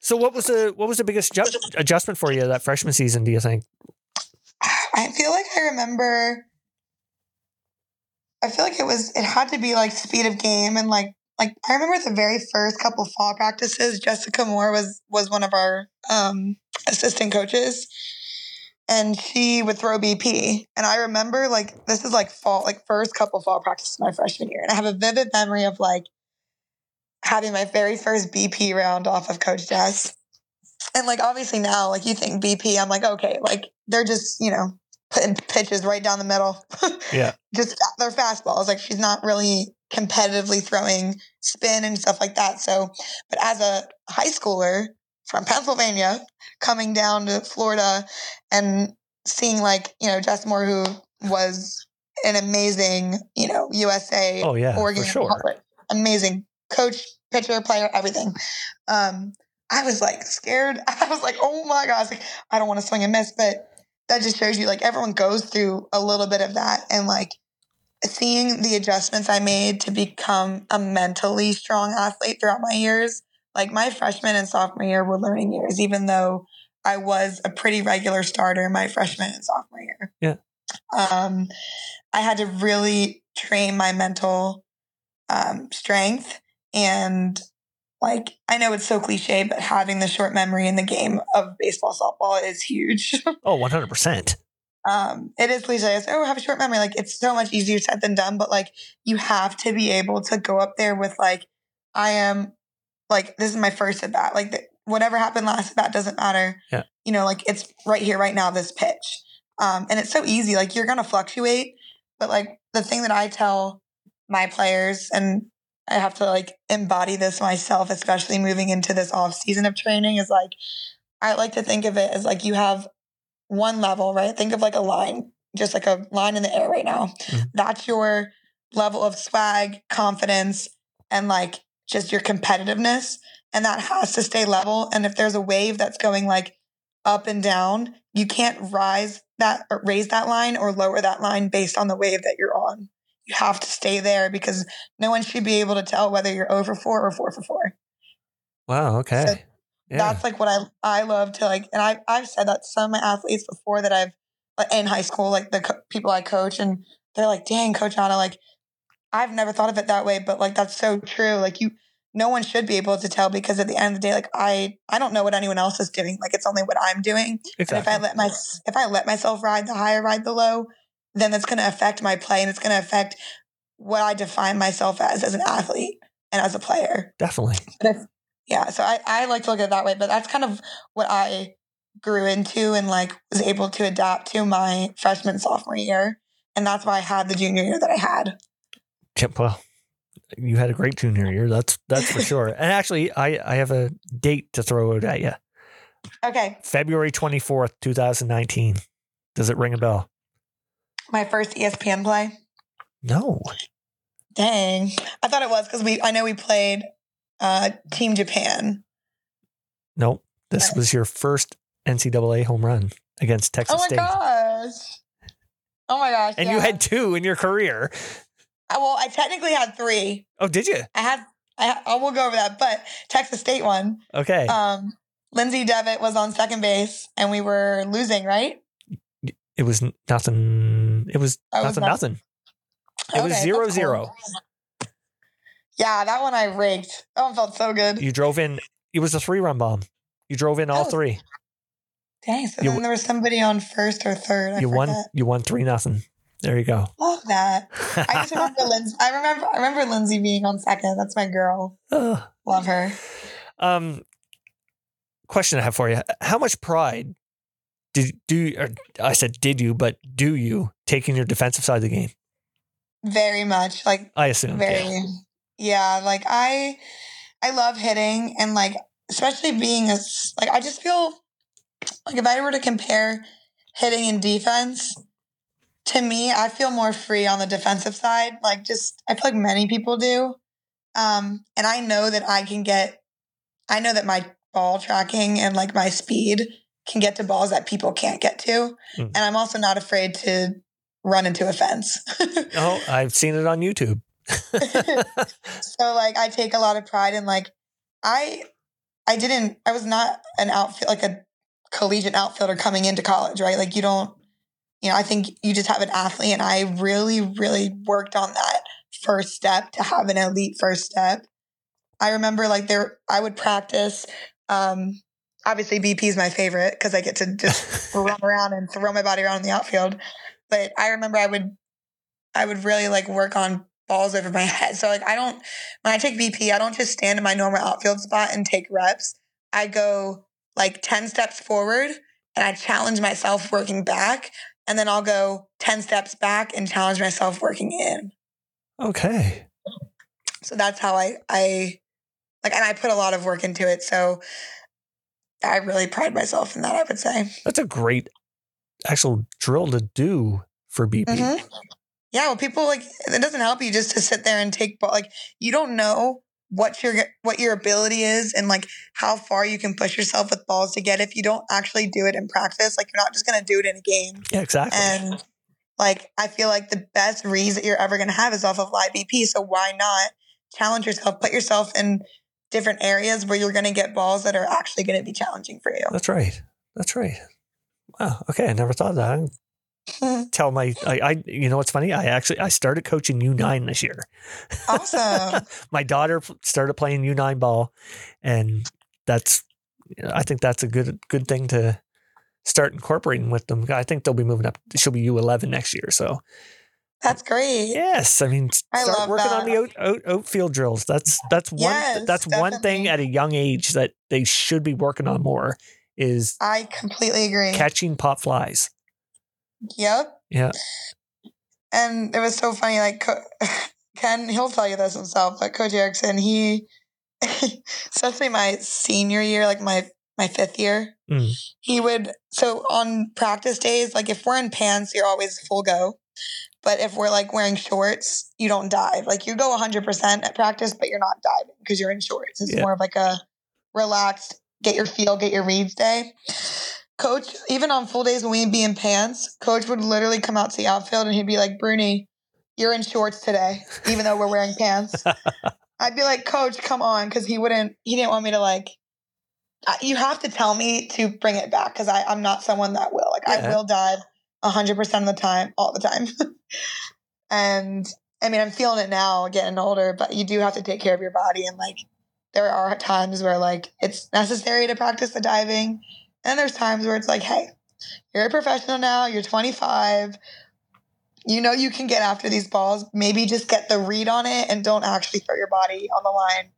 so what was the what was the biggest ju- adjustment for you that freshman season? Do you think?
I feel like I remember. I feel like it was. It had to be like speed of game and like like I remember the very first couple fall practices. Jessica Moore was was one of our um, assistant coaches, and she would throw BP. And I remember like this is like fall like first couple fall practices my freshman year, and I have a vivid memory of like having my very first BP round off of Coach Jess. And like obviously now, like you think BP, I'm like, okay, like they're just, you know, putting pitches right down the middle. <laughs>
Yeah.
just uh, they're fastballs. Like she's not really competitively throwing spin and stuff like that. So, but as a high schooler from Pennsylvania coming down to Florida and seeing like, you know, Jess Moore, who was an amazing, you know, USA,
Oh yeah,
Oregon,
for sure.
amazing coach, pitcher, player, everything. Um, I was like scared. <laughs> I was like, oh my gosh, like, I don't want to swing and miss. But that just shows you like everyone goes through a little bit of that and like seeing the adjustments I made to become a mentally strong athlete throughout my years. Like my freshman and sophomore year were learning years, even though I was a pretty regular starter my freshman and sophomore year.
Yeah.
Um, I had to really train my mental um, strength and like I know it's so cliche, but having the short memory in the game of baseball softball is huge. <laughs>
Oh, 100%.
um, it is cliche. It's, oh, have a short memory. Like it's so much easier said than done, but like you have to be able to go up there with like, I am like, this is my first at bat. Like the, whatever happened last at bat doesn't matter.
Yeah.
You know, like it's right here, right now, this pitch. Um, and it's so easy. Like you're going to fluctuate, but like the thing that I tell my players and I have to like embody this myself, especially moving into this off season of training is like, I like to think of it as like you have one level, right? Think of like a line, just like a line in the air right now.
Mhm.
That's your level of swag, confidence, and like just your competitiveness. And that has to stay level. And if there's a wave that's going like up and down, you can't rise that or raise that line or lower that line based on the wave that you're on. You have to stay there because no one should be able to tell whether you're over four or four for four
Wow. Okay.
So
yeah.
that's like what I I love to like, and I I've said that to some of my athletes before that I've in high school, like the co- people I coach, and they're like, "Dang, Coach Anna, like I've never thought of it that way, but like that's so true. Like you, no one should be able to tell because at the end of the day, like I I don't know what anyone else is doing. Like it's only what I'm doing.
exactly.
And if I let my if I let myself ride the high or ride the low, then that's going to affect my play and it's going to affect what I define myself as as an athlete and as a player.
Definitely.
If, yeah, so I, I like to look at it that way, but that's kind of what I grew into and like was able to adapt to my freshman sophomore year. And that's why I had the junior year that I had.
Yeah, Well, you had a great junior year. That's that's for sure. <laughs> And actually, I I have a date to throw it at you.
Okay.
February twenty fourth, two thousand nineteen. Does it ring a bell?
My first ESPN play.
No.
Dang. I thought it was because we I know we played uh Team Japan.
Nope. This was your first NCAA home run against Texas State.
Oh my
State.
gosh. Oh my gosh.
And
yeah.
you had two in your career.
Well, I technically had three.
Oh, did you?
I had I, I will go over that, but Texas State won.
Okay.
Um, Lindsay Devitt was on second base, and we were losing, right?
it was nothing. It was
I was
nothing,
not-
nothing. It was
Okay,
zero
that's cool.
zero.
Yeah, that one I rigged. That one felt so good.
You drove in. It was a three run bomb. You drove in all three.
Dang, so
you-
then there was somebody on first or third. I
You won. You won three nothing. There you go.
Love that. I just <laughs> remember Lindsay. I remember. I remember Lindsay being on second. That's my girl. Love her.
Um, question I have for you: How much pride did do? Or I said did you, but do you take in your defensive side of the game?
Very much. Like
I assume.
very.
Yeah.
Yeah. Like I, I love hitting and like especially being a like I just feel like if I were to compare hitting and defense. To me, I feel more free on the defensive side. Like just I feel like many people do. Um, and I know that I can get I know that my ball tracking and like my speed can get to balls that people can't get to.
Mm.
And I'm also not afraid to run into a fence. <laughs>
Oh, I've seen it on YouTube. <laughs>
so like I take a lot of pride in like I I didn't I was not an outfield like a collegiate outfielder coming into college, right? Like you don't you know, I think you just have an athlete and I really, really worked on that first step to have an elite first step. I remember like there I would practice um obviously BP is my favorite because I get to just <laughs> run around and throw my body around in the outfield. But I remember I would I would really like work on balls over my <laughs> head. So like I don't when I take BP, I don't just stand in my normal outfield spot and take reps. I go like 10 steps forward and I challenge myself working back. And then I'll go 10 steps back and challenge myself working in.
okay.
So that's how I I like and I put a lot of work into it. So I really pride myself in that, I would say.
That's a great actual drill to do for BP.
Mhm. Yeah, well, people like it doesn't help you just to sit there and take. Like you don't know what your what your ability is and like how far you can push yourself with balls to get if you don't actually do it in practice. Like you're not just gonna do it in a game.
Yeah, exactly.
And like I feel like the best reads that you're ever gonna have is off of live BP. So why not challenge yourself, put yourself in different areas where you're gonna get balls that are actually gonna be challenging for you.
That's right. That's right. Wow. Okay, I never thought that. <laughs> tell my, I, I, you know, what's funny? I actually, I started coaching U nine this year.
Awesome. <laughs>
my daughter started playing U nine ball, and that's, I think that's a good, good thing to start incorporating with them. I think they'll be moving up. She'll be U eleven next year. So
That's great.
yes, I mean,
I
start
love
working
that.
on the out, out, outfield drills. That's that's one.
Yes,
that's one thing at a young age that they should be working on more is
I completely agree.
catching pop flies.
Yep.
Yeah.
And it was so funny. Like <laughs> Ken, he'll tell you this himself, but Coach Eriksen, he, <laughs> especially my senior year, like my my fifth year,
Mm.
he would. So on practice days, like if we're in pants, you're always full go. But if we're like wearing shorts, you don't dive. Like you go 100% at practice, but you're not diving because you're in shorts. It's
Yeah.
more of like a relaxed, get your feel, get your reads day. Coach, even on full days when we'd be in pants, coach would literally come out to the outfield and he'd be like, Bruni, you're in shorts today, even though we're wearing pants. <laughs> I'd be like, Coach, come on, because he wouldn't, he didn't want me to like, you have to tell me to bring it back because I'm not someone that will. Like, I will dive 100% of the time, all the time. <laughs> and I mean, I'm feeling it now, getting older, but you do have to take care of your body. And like, there are times where like it's necessary to practice the diving. And there's times where it's like, hey, you're a professional now, you're 25. You know you can get after these balls. Maybe just get the read on it and don't actually throw your body on the line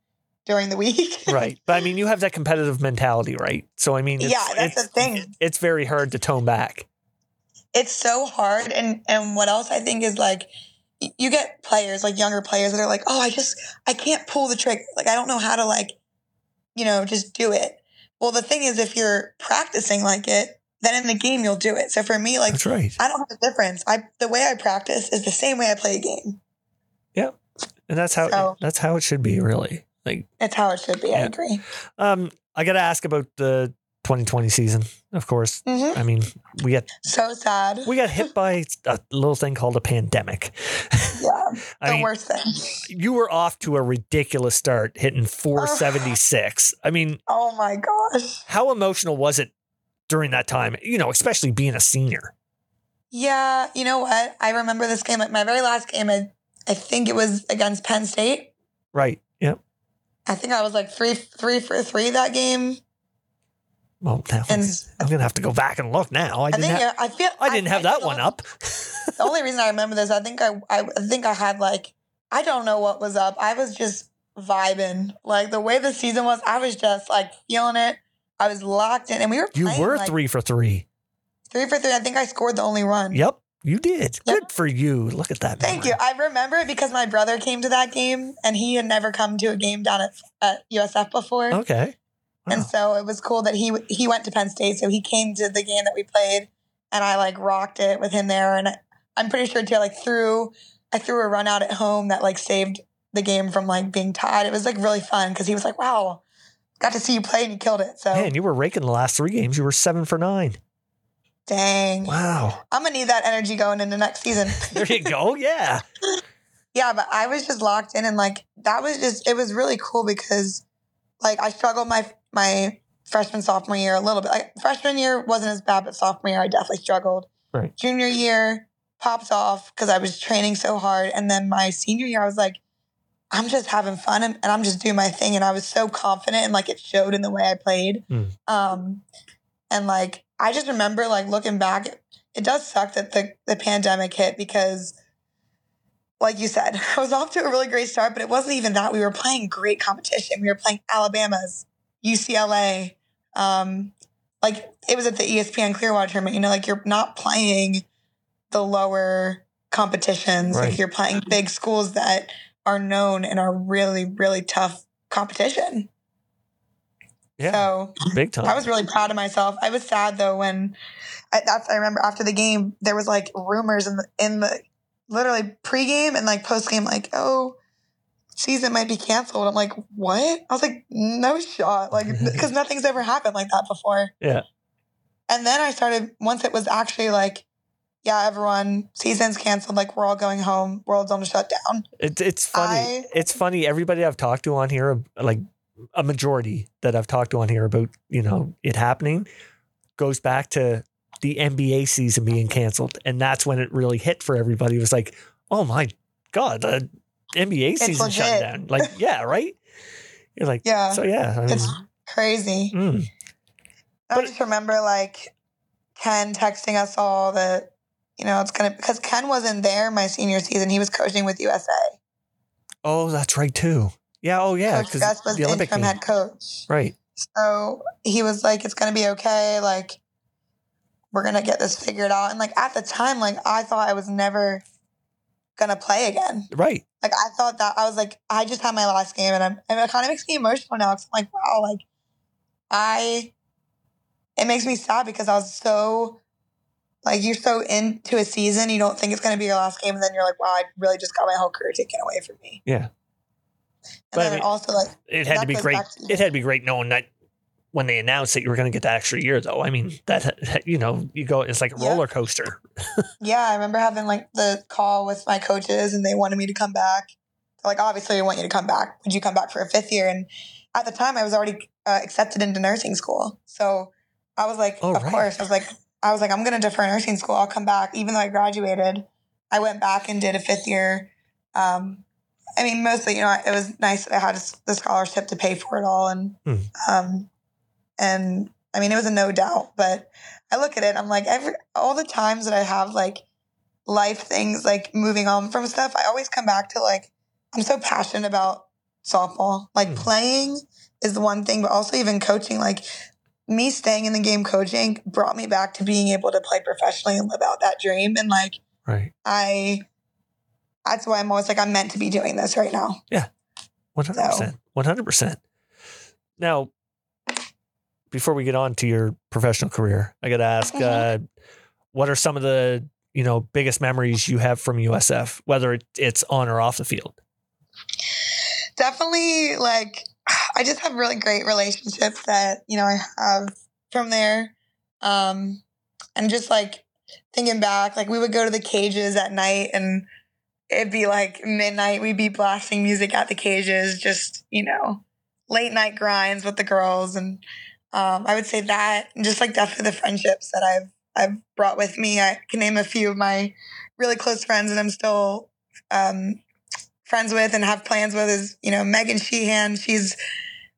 during the week. <laughs>
right. But I mean, you have that competitive mentality, right? So I mean, it's,
Yeah, that's
it's,
the thing.
It's very hard to tone back.
it's so hard and and what else i think is like you get players like younger players that are like oh i just i can't pull the trick like i don't know how to like you know just do it well the thing is if you're practicing like it then in the game you'll do it. So for me like
That's right.
i don't have a difference. I the way i practice is the same way i play a game.
Yeah, And that's how
So-
that's how it should be, really. Like,
it's how it should be. I agree.
Um, I got to ask about the 2020 season. Of course,
hmm
I mean, we got
so sad
we got hit by a little thing called a pandemic. <laughs>
yeah the
mean,
worst thing
you were off to a ridiculous start, hitting 476. I mean,
oh my gosh
how emotional was it during that time? You know, especially being a senior.
Yeah, you know what? I remember this game. Like my very last game, I, I think it was against Penn State.
Right. Yep.
I think I was like three, three for three that game.
Well,
And
I'm gonna have to go back and look now. I
I,
didn't
think
have,
I feel
I didn't have that one up.
The only reason I remember this, I think I, I, I think I had like, I don't know what was up. I was just vibing. Like the way the season was, I was just like feeling it. I was locked in, and we were.
You
playing,
were
like,
three for three.
three for three. I think I scored the only run.
Yep, you did.
Yep.
Good for you. Look at that.
Thank
memory.
you. I remember it because my brother came to that game, and he had never come to a game down at, at USF before.
Okay.
And so it was cool that he he went to Penn State, so he came to the game that we played, and I like rocked it with him there. And I'm pretty sure too, like threw I threw a run out at home that like saved the game from like being tied. It was like really fun because he was like, "Wow, got to see you play and you killed it." So
Man, you were raking the last three games. You were seven for nine.
dang,
Wow.
I'm gonna need that energy going into next season. <laughs>
There you go. Yeah. <laughs>
yeah, but I was just locked in, and like that was just it was really cool because like I struggled my my freshman sophomore year a little bit. Like freshman year wasn't as bad, but sophomore year I definitely struggled.
Right.
Junior year popped off because I was training so hard, and then my senior year I was like, I'm just having fun and, and I'm just doing my thing, and I was so confident and like it showed in the way I played.
Mm.
Um, and like I just remember like looking back, it, it does suck that the the pandemic hit because like you said, <laughs> I was off to a really great start, but it wasn't even that. We were playing great competition. We were playing Alabama's, UCLA. Um, like it was at the ESPN Clearwater tournament. You know, like you're not playing the lower competitions.
Right.
Like you're playing big schools that are known and are really, really tough competition.
Yeah.
So
Big time.
I was really proud of myself. I was sad though when I, that's I remember after the game there was like rumors in the in the literally pregame and like postgame like oh season might be canceled. I'm like, what? I was like, no shot. Like, <laughs> because nothing's ever happened like that before.
Yeah.
And then I started, once it was actually like, yeah, everyone, season's canceled. Like, we're all going home. World's on a shutdown.
It, it's funny.
I-
it's funny. Everybody I've talked to on here, like a majority that I've talked to on here about, you know, it happening, goes back to the NBA season being canceled, and that's when it really hit for everybody. It was like, oh my god, the NBA
It's
season shut
legit.
down. Like, yeah, right. You're like,
Yeah.
So yeah, I mean,
It's crazy.
mm,
I
But-
just remember like Ken texting us all that, you know, it's going to, because Ken wasn't there my senior season. He was coaching with USA.
oh, that's right too. Yeah. Oh yeah,
Because Gus was
the Olympic
interim head coach.
Right.
So he was like, it's going to be okay. Like, we're going to get this figured out. And like at the time, like I thought I was never going to play again.
Right.
Like I thought that I was like, I just had my last game and I'm, and it kind of makes me emotional now. Cause I'm like, wow, like I, it makes me sad because I was so, like, you're so into a season, you don't think it's going to be your last game. And then you're like, wow, I really just got my whole career taken away from me.
Yeah.
And
But I mean-
also, like,
It had to be great.
to-
It had to be great knowing that when they announced that you were going to get that extra year, though. I mean, that <laughs> you know, you go. It's like a
Yeah.
roller coaster. <laughs>
yeah, I remember having like the call with my coaches and they wanted me to come back. They're like, obviously, we want you to come back. Would you come back for a fifth year? And at the time, I was already uh, accepted into nursing school. So I was like,
Oh,
of
right.
course. I was like, I was like, I'm going to defer nursing school. I'll come back. Even though I graduated, I went back and did a fifth year. Um, I mean, mostly, you know, it was nice that I had the scholarship to pay for it all. And, um, and I mean, it was a no doubt, but I look at it, I'm like, every, all the times that I have like life things, like moving on from stuff, I always come back to like, I'm so passionate about softball. Like
Hmm.
playing is the one thing, but also even coaching, like me staying in the game coaching brought me back to being able to play professionally and live out that dream. And like,
Right.
I, that's why I'm always like, I'm meant to be doing this right now. Yeah.
One hundred percent. One hundred percent. Now, before we get on to your professional career, I got to ask,
Mhm.
uh, what are some of the you know biggest memories you have from USF, whether it, it's on or off the field?
definitely like I just have really great relationships that you know I have from there, um, and just like thinking back, like we would go to the cages at night and it'd be like midnight. We'd be blasting music at the cages, just you know, late night grinds with the girls, and um, I would say that, and just like definitely the friendships that I've I've brought with me. I can name a few of my really close friends that I'm still um, friends with and have plans with is you know Megan Sheehan. She's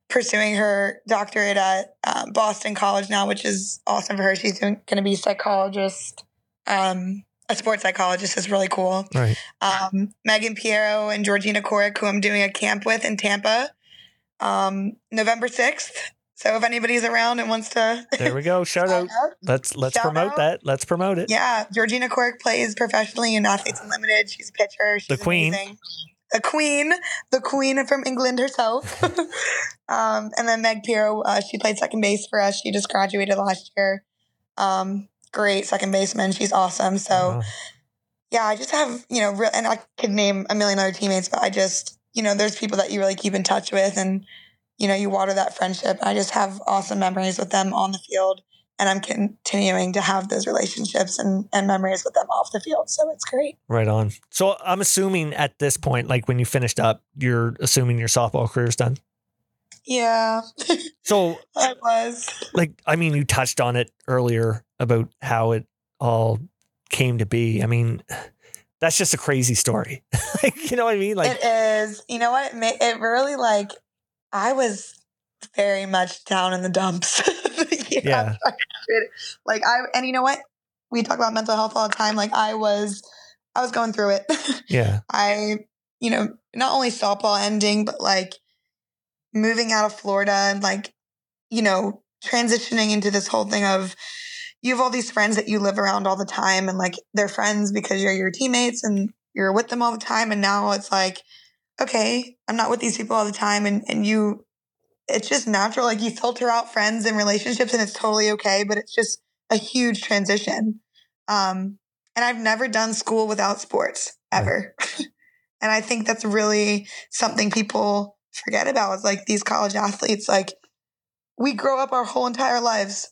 pursuing her doctorate at um, Boston College now, which is awesome for her. She's going to be a psychologist, um, a sports psychologist. is really cool.
Right.
Um, Megan Piero and Georgina Corrick, who I'm doing a camp with in Tampa, um, November sixth. So if anybody's around and wants to
There we go. <laughs> Shout out. Let's let's
Shout
promote
out.
that. Let's promote it.
yeah, Georgina Corrick plays professionally in Athletes Unlimited. She's a pitcher. She's
The queen.
amazing. The queen, the queen from England herself. <laughs> <laughs> um, and then Meg Piero, uh, she played second base for us. She just graduated last year. Um, great second baseman. She's awesome. So
Uh,
yeah, I just have you know, real, and I could name a million other teammates, but I just you know, there's people that you really keep in touch with, and you know, you water that friendship. I just have awesome memories with them on the field, and I'm continuing to have those relationships and and memories with them off the field. So it's great.
right on. So I'm assuming at this point, like when you finished up, you're assuming your softball career's done.
Yeah,
So <laughs>
I was.
like I mean you touched on it earlier about how it all came to be. I mean that's just a crazy story. <laughs> like, you know what I mean? Like
it is. You know what? It, ma- it really like I was very much down in the dumps. <laughs> yeah.
Yeah. <laughs>
Like I and you know what? We talk about mental health all the time. Like I was I was going through it. <laughs>
yeah,
I, you know, not only softball ending, but like moving out of Florida and like, you know, transitioning into this whole thing of you have all these friends that you live around all the time and like they're friends because you're your teammates and you're with them all the time. And now it's like, okay, I'm not with these people all the time. And, and you, it's just natural. Like you filter out friends and relationships and it's totally okay, but it's just a huge transition. Um, and I've never done school without sports ever. <laughs> And I think that's really something people forget about is like these college athletes, like we grow up our whole entire lives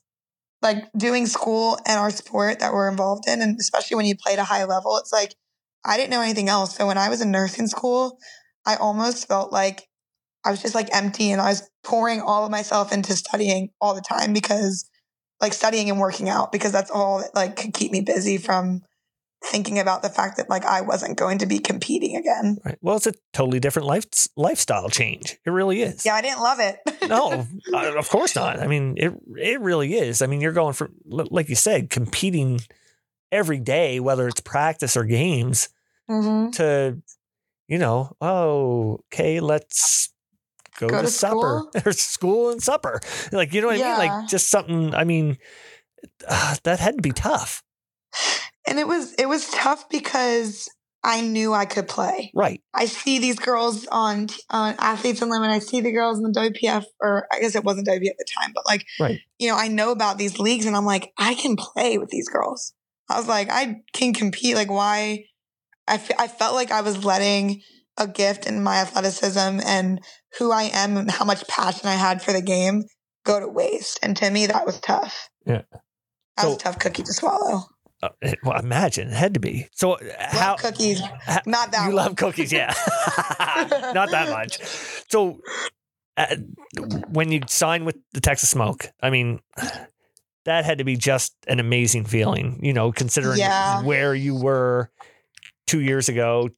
like doing school and our sport that we're involved in. And especially when you play at a high level, it's like I didn't know anything else. So when I was in nursing school, I almost felt like I was just like empty and I was pouring all of myself into studying all the time because like studying and working out because that's all that like could keep me busy from thinking about the fact that like I wasn't going to be competing again.
Right. Well, it's a totally different life lifestyle change. It really is.
Yeah, I didn't love it.
no, <laughs> of course not. I mean, it it really is. I mean, you're going from like you said, competing every day, whether it's practice or games,
Mhm.
to you know, oh, okay, let's go,
Go
to,
to
supper
school? <laughs>
or school and supper. Like, you know what I mean? Like just something. I mean, uh, that had to be tough,
And it was it was tough because I knew I could play.
right?
I see these girls on on Athletes Unlimited. I see the girls in the WPF, or I guess it wasn't WPF at the time, but like,
Right.
you know, I know about these leagues, and I'm like, I can play with these girls. I was like, I can compete. Like, why? I I felt like I was letting a gift in my athleticism and who I am and how much passion I had for the game go to waste. And to me, that was tough.
Yeah.
That was a tough cookie to swallow.
Uh, well, imagine it had to be. So uh, how
Love cookies,
ha-
not that
you
one.
love cookies, yeah, <laughs> not that much. So uh, when you sign with the Texas Smoke, I mean. That had to be just an amazing feeling, you know, considering
Yeah.
where you were two years ago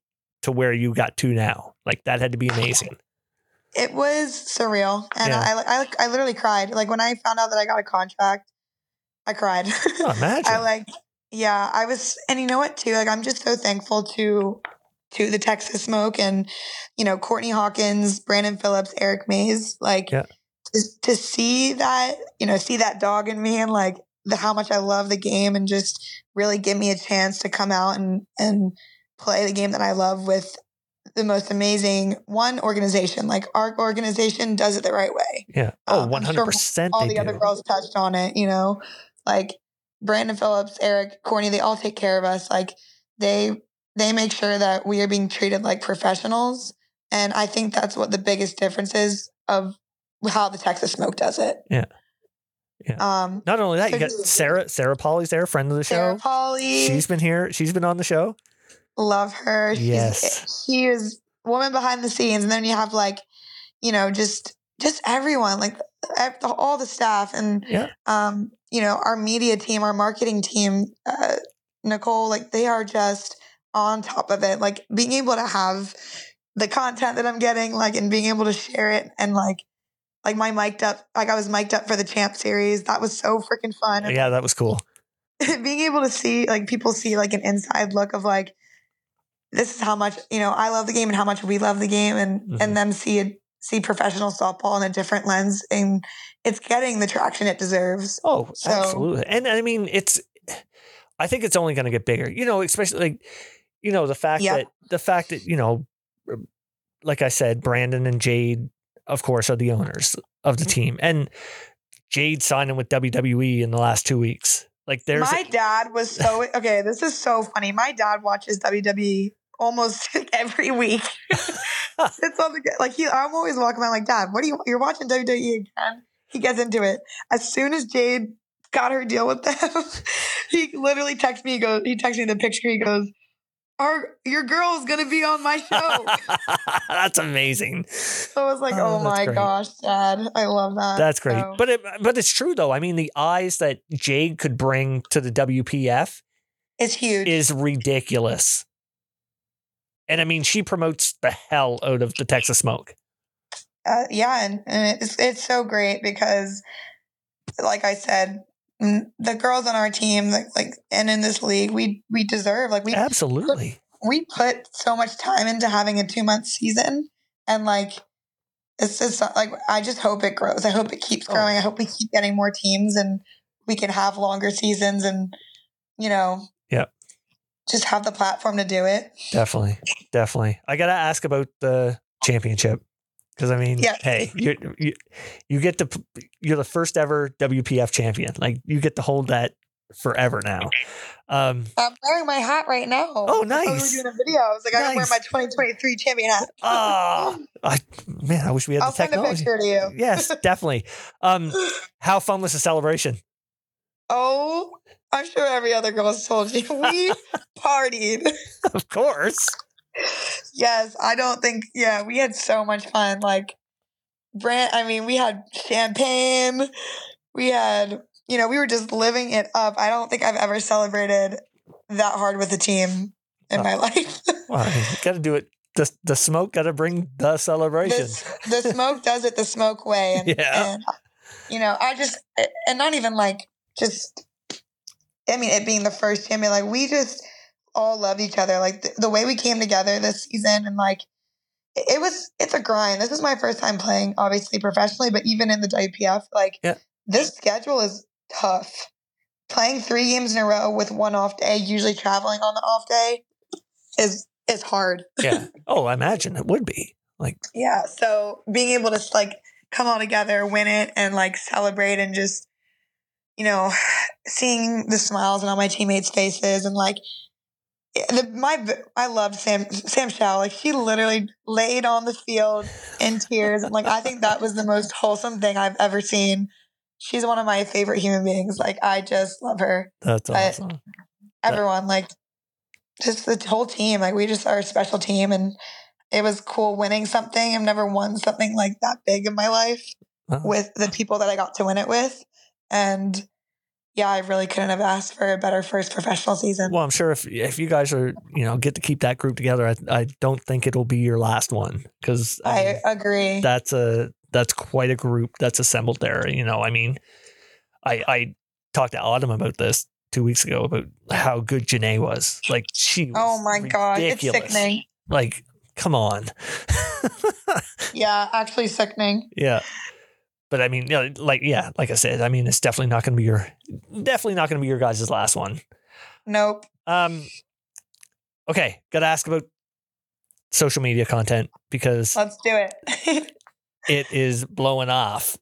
to where you got to now. Like that had to be amazing.
it was surreal and
Yeah.
I, I i literally cried like when i found out that i got a contract i cried
Oh, <laughs> imagine.
i like yeah i was and you know what too like i'm just so thankful to to the texas smoke and you know courtney hawkins brandon phillips eric mays like
Yeah.
to, to see that you know see that dog in me and like the, how much i love the game and just really give me a chance to come out and and play the game that i love with the most amazing one organization. Like our organization does it the right way.
yeah. Oh,
um, I'm sure
100%
All the other girls touched on it, you know, like Brandon Phillips, Eric, Courtney, they all take care of us. Like they they make sure that we are being treated like professionals. And I think that's what the biggest difference is of how the Texas Smoke does it.
Yeah. Yeah.
Um
Not only that, you got Sarah. Sarah Polly's there, friend of the
Sarah
show.
Polly.
She's been here. She's been on the show.
Love her. She's,
Yes.
she is woman behind the scenes, and then you have like, you know, just just everyone, like all the staff, and
Yeah.
um, you know, our media team, our marketing team, uh, Nicole, like they are just on top of it. Like being able to have the content that I'm getting, like, and being able to share it, and like. Like my mic'd up, like I was mic'd up for the champ series. That was so freaking fun.
Yeah, that was cool. <laughs>
being able to see like people see like an inside look of like this is how much you know I love the game and how much we love the game and
Mhm.
and them see it see professional softball in a different lens and it's getting the traction it deserves.
Oh,
So-
absolutely. And I mean, it's. I think it's only going to get bigger. You know, especially like, you know, the fact
Yeah.
that the fact that you know, like I said, Brandon and Jade, of course, are the owners of the
Mm-hmm.
team, and Jade signing with WWE in the last two weeks. Like, there's
My dad was so okay. This is so funny. My dad watches WWE almost <laughs> every week. <laughs> it's on the like he. I'm always walking around like, Dad, what are you? You're watching WWE again? He gets into it as soon as Jade got her deal with them. <laughs> he literally texts me. He goes. He texts me the picture. He goes, "Our your girl's gonna be on my show."
that's amazing.
so I was like,
Oh,
"Oh, my
great.
gosh, Dad, I love that."
That's great.
So-
But it, but it's true though. I mean, the eyes that Jade could bring to the WPF
it's huge.
is ridiculous. And I mean, she promotes the hell out of the Texas Smoke.
uh, yeah, and, and it's it's so great because, like I said, mm, the girls on our team, like, like and in this league, we we deserve like we
Absolutely.
we put so much time into having a two month season, and like it's just like I just hope it grows. I hope it keeps
Oh.
growing. I hope we keep getting more teams, and we can have longer seasons, and you know. Just have the platform to do it.
Definitely. Definitely. I got to ask about the championship. Because I mean,
Yeah.
hey, you, you you get to you're the first ever WPF champion. Like you get to hold that forever now. Um,
I'm wearing my hat right now.
Oh,
I thought
nice.
We were doing a video. I was like, I gotta wear my 2023 champion hat.
ah, I man, I wish we had
I'll
the
send a
technology.
picture to you.
Yes, definitely. Um, <sighs> how fun was the celebration?
Oh, I'm sure every other girl has told you. We <laughs> partied.
Of course.
Yes, I don't think. Yeah, we had so much fun. Like, brand. I mean, we had champagne. We had, you know, we were just living it up. I don't think I've ever celebrated that hard with a team in
Oh.
my <laughs> life.
Well, got to do it. The, the smoke got to bring the celebration.
the, the smoke does it the smoke way, and, <laughs>
Yeah.
and you know, I just and not even like just. I mean, it being the first champion, like we just all loved each other. Like the, the way we came together this season, and like it, it was, it's a grind. This is my first time playing, obviously professionally, but even in the WPF, like
Yeah.
this schedule is tough. Playing three games in a row with one off day, usually traveling on the off day, is is hard. <laughs>
yeah. Oh, I imagine it would be. Like,
Yeah. So being able to like come all together, win it, and like celebrate and just, you know, seeing the smiles on all my teammates' faces and like the my I loved Sam Sam Shaw. Like she literally laid on the field in tears. And like I think that was the most wholesome thing I've ever seen. She's one of my favorite human beings. Like I just love her.
that's awesome.
Everyone, like just the whole team. Like we just are a special team and it was cool winning something. I've never won something like that big in my life
Wow.
with the people that I got to win it with. And yeah, I really couldn't have asked for a better first professional season.
Well, I'm sure if if you guys are you know get to keep that group together, I, I don't think it'll be your last one because
I agree.
that's a that's quite a group that's assembled there. You know, I mean, I I talked to Autumn about this two weeks ago about how good Janae was. Like she, oh was
oh my god, it's sickening.
Like, come on, <laughs>
Yeah, actually sickening.
yeah. But I mean, you know, like yeah, like I said, I mean, it's definitely not going to be your definitely not going to be your guys' last one.
Nope.
Um, okay, got to ask about social media content because
Let's do it. <laughs>
it is blowing off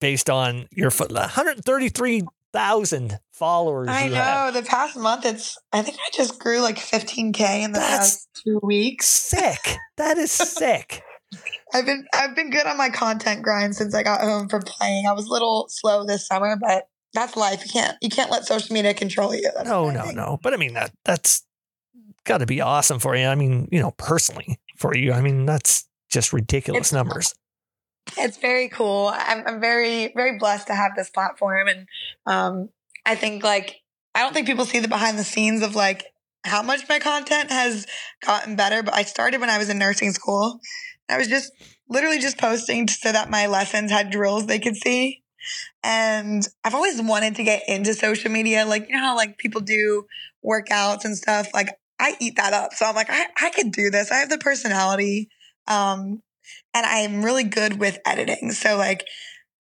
based on your foot 133,000 followers.
I know.
have.
The past month, it's. I think I just grew like 15k in the
That's-
past two weeks.
Sick. That is <laughs> sick.
I've been I've been good on my content grind since I got home from playing. I was a little slow this summer, but that's life. You can't you can't let social media control you. That's
No, no, no. But I mean that that's got to be awesome for you. I mean, you know, personally for you. I mean, that's just ridiculous
It's-
numbers. <laughs>
It's very cool. I'm I'm very very blessed to have this platform, and um, I think like I don't think people see the behind the scenes of like how much my content has gotten better. But I started when I was in nursing school. I was just literally just posting so that my lessons had drills they could see. And I've always wanted to get into social media. Like, you know how like people do workouts and stuff? Like I eat that up. So I'm like, I, I could do this. I have the personality. Um, and I'm really good with editing. So like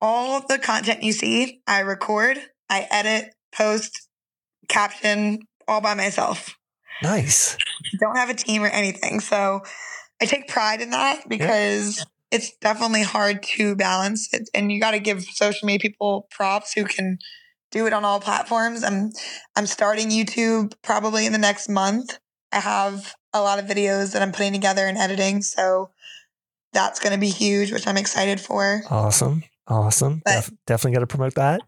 all the content you see, I record, I edit, post, caption all by myself
Nice.
don't have a team or anything. So I take pride in that because it's definitely hard to balance it. And you got to give social media people props who can do it on all platforms. I'm, I'm starting YouTube probably in the next month. I have a lot of videos that I'm putting together and editing. So that's going to be huge, which I'm excited for.
Awesome. Awesome.
But-
Def- definitely got to promote that.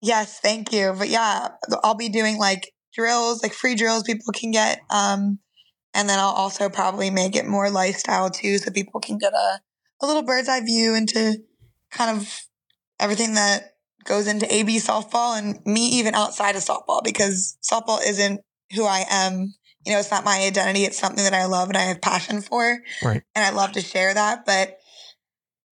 Yes, thank you. But yeah, I'll be doing like drills, like free drills people can get. Um, and then I'll also probably make it more lifestyle too, so people can get a, a little bird's eye view into kind of everything that goes into AB softball and me even outside of softball because softball isn't who I am. You know, it's not my identity. It's something that I love and I have passion for.
Right.
And I love to share that. But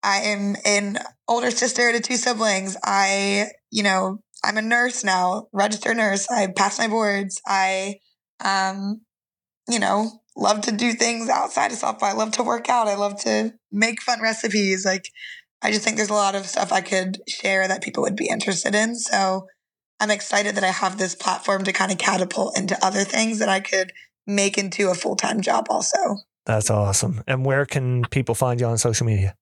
I am an older sister to two siblings. I, you know, I'm a nurse now, registered nurse. I passed my boards. I, um, you know, love to do things outside of softball. I love to work out. I love to make fun recipes. Like, I just think there's a lot of stuff I could share that people would be interested in. So I'm excited that I have this platform to kind of catapult into other things that I could make into a full time job also.
That's awesome. And where can people find you on social media?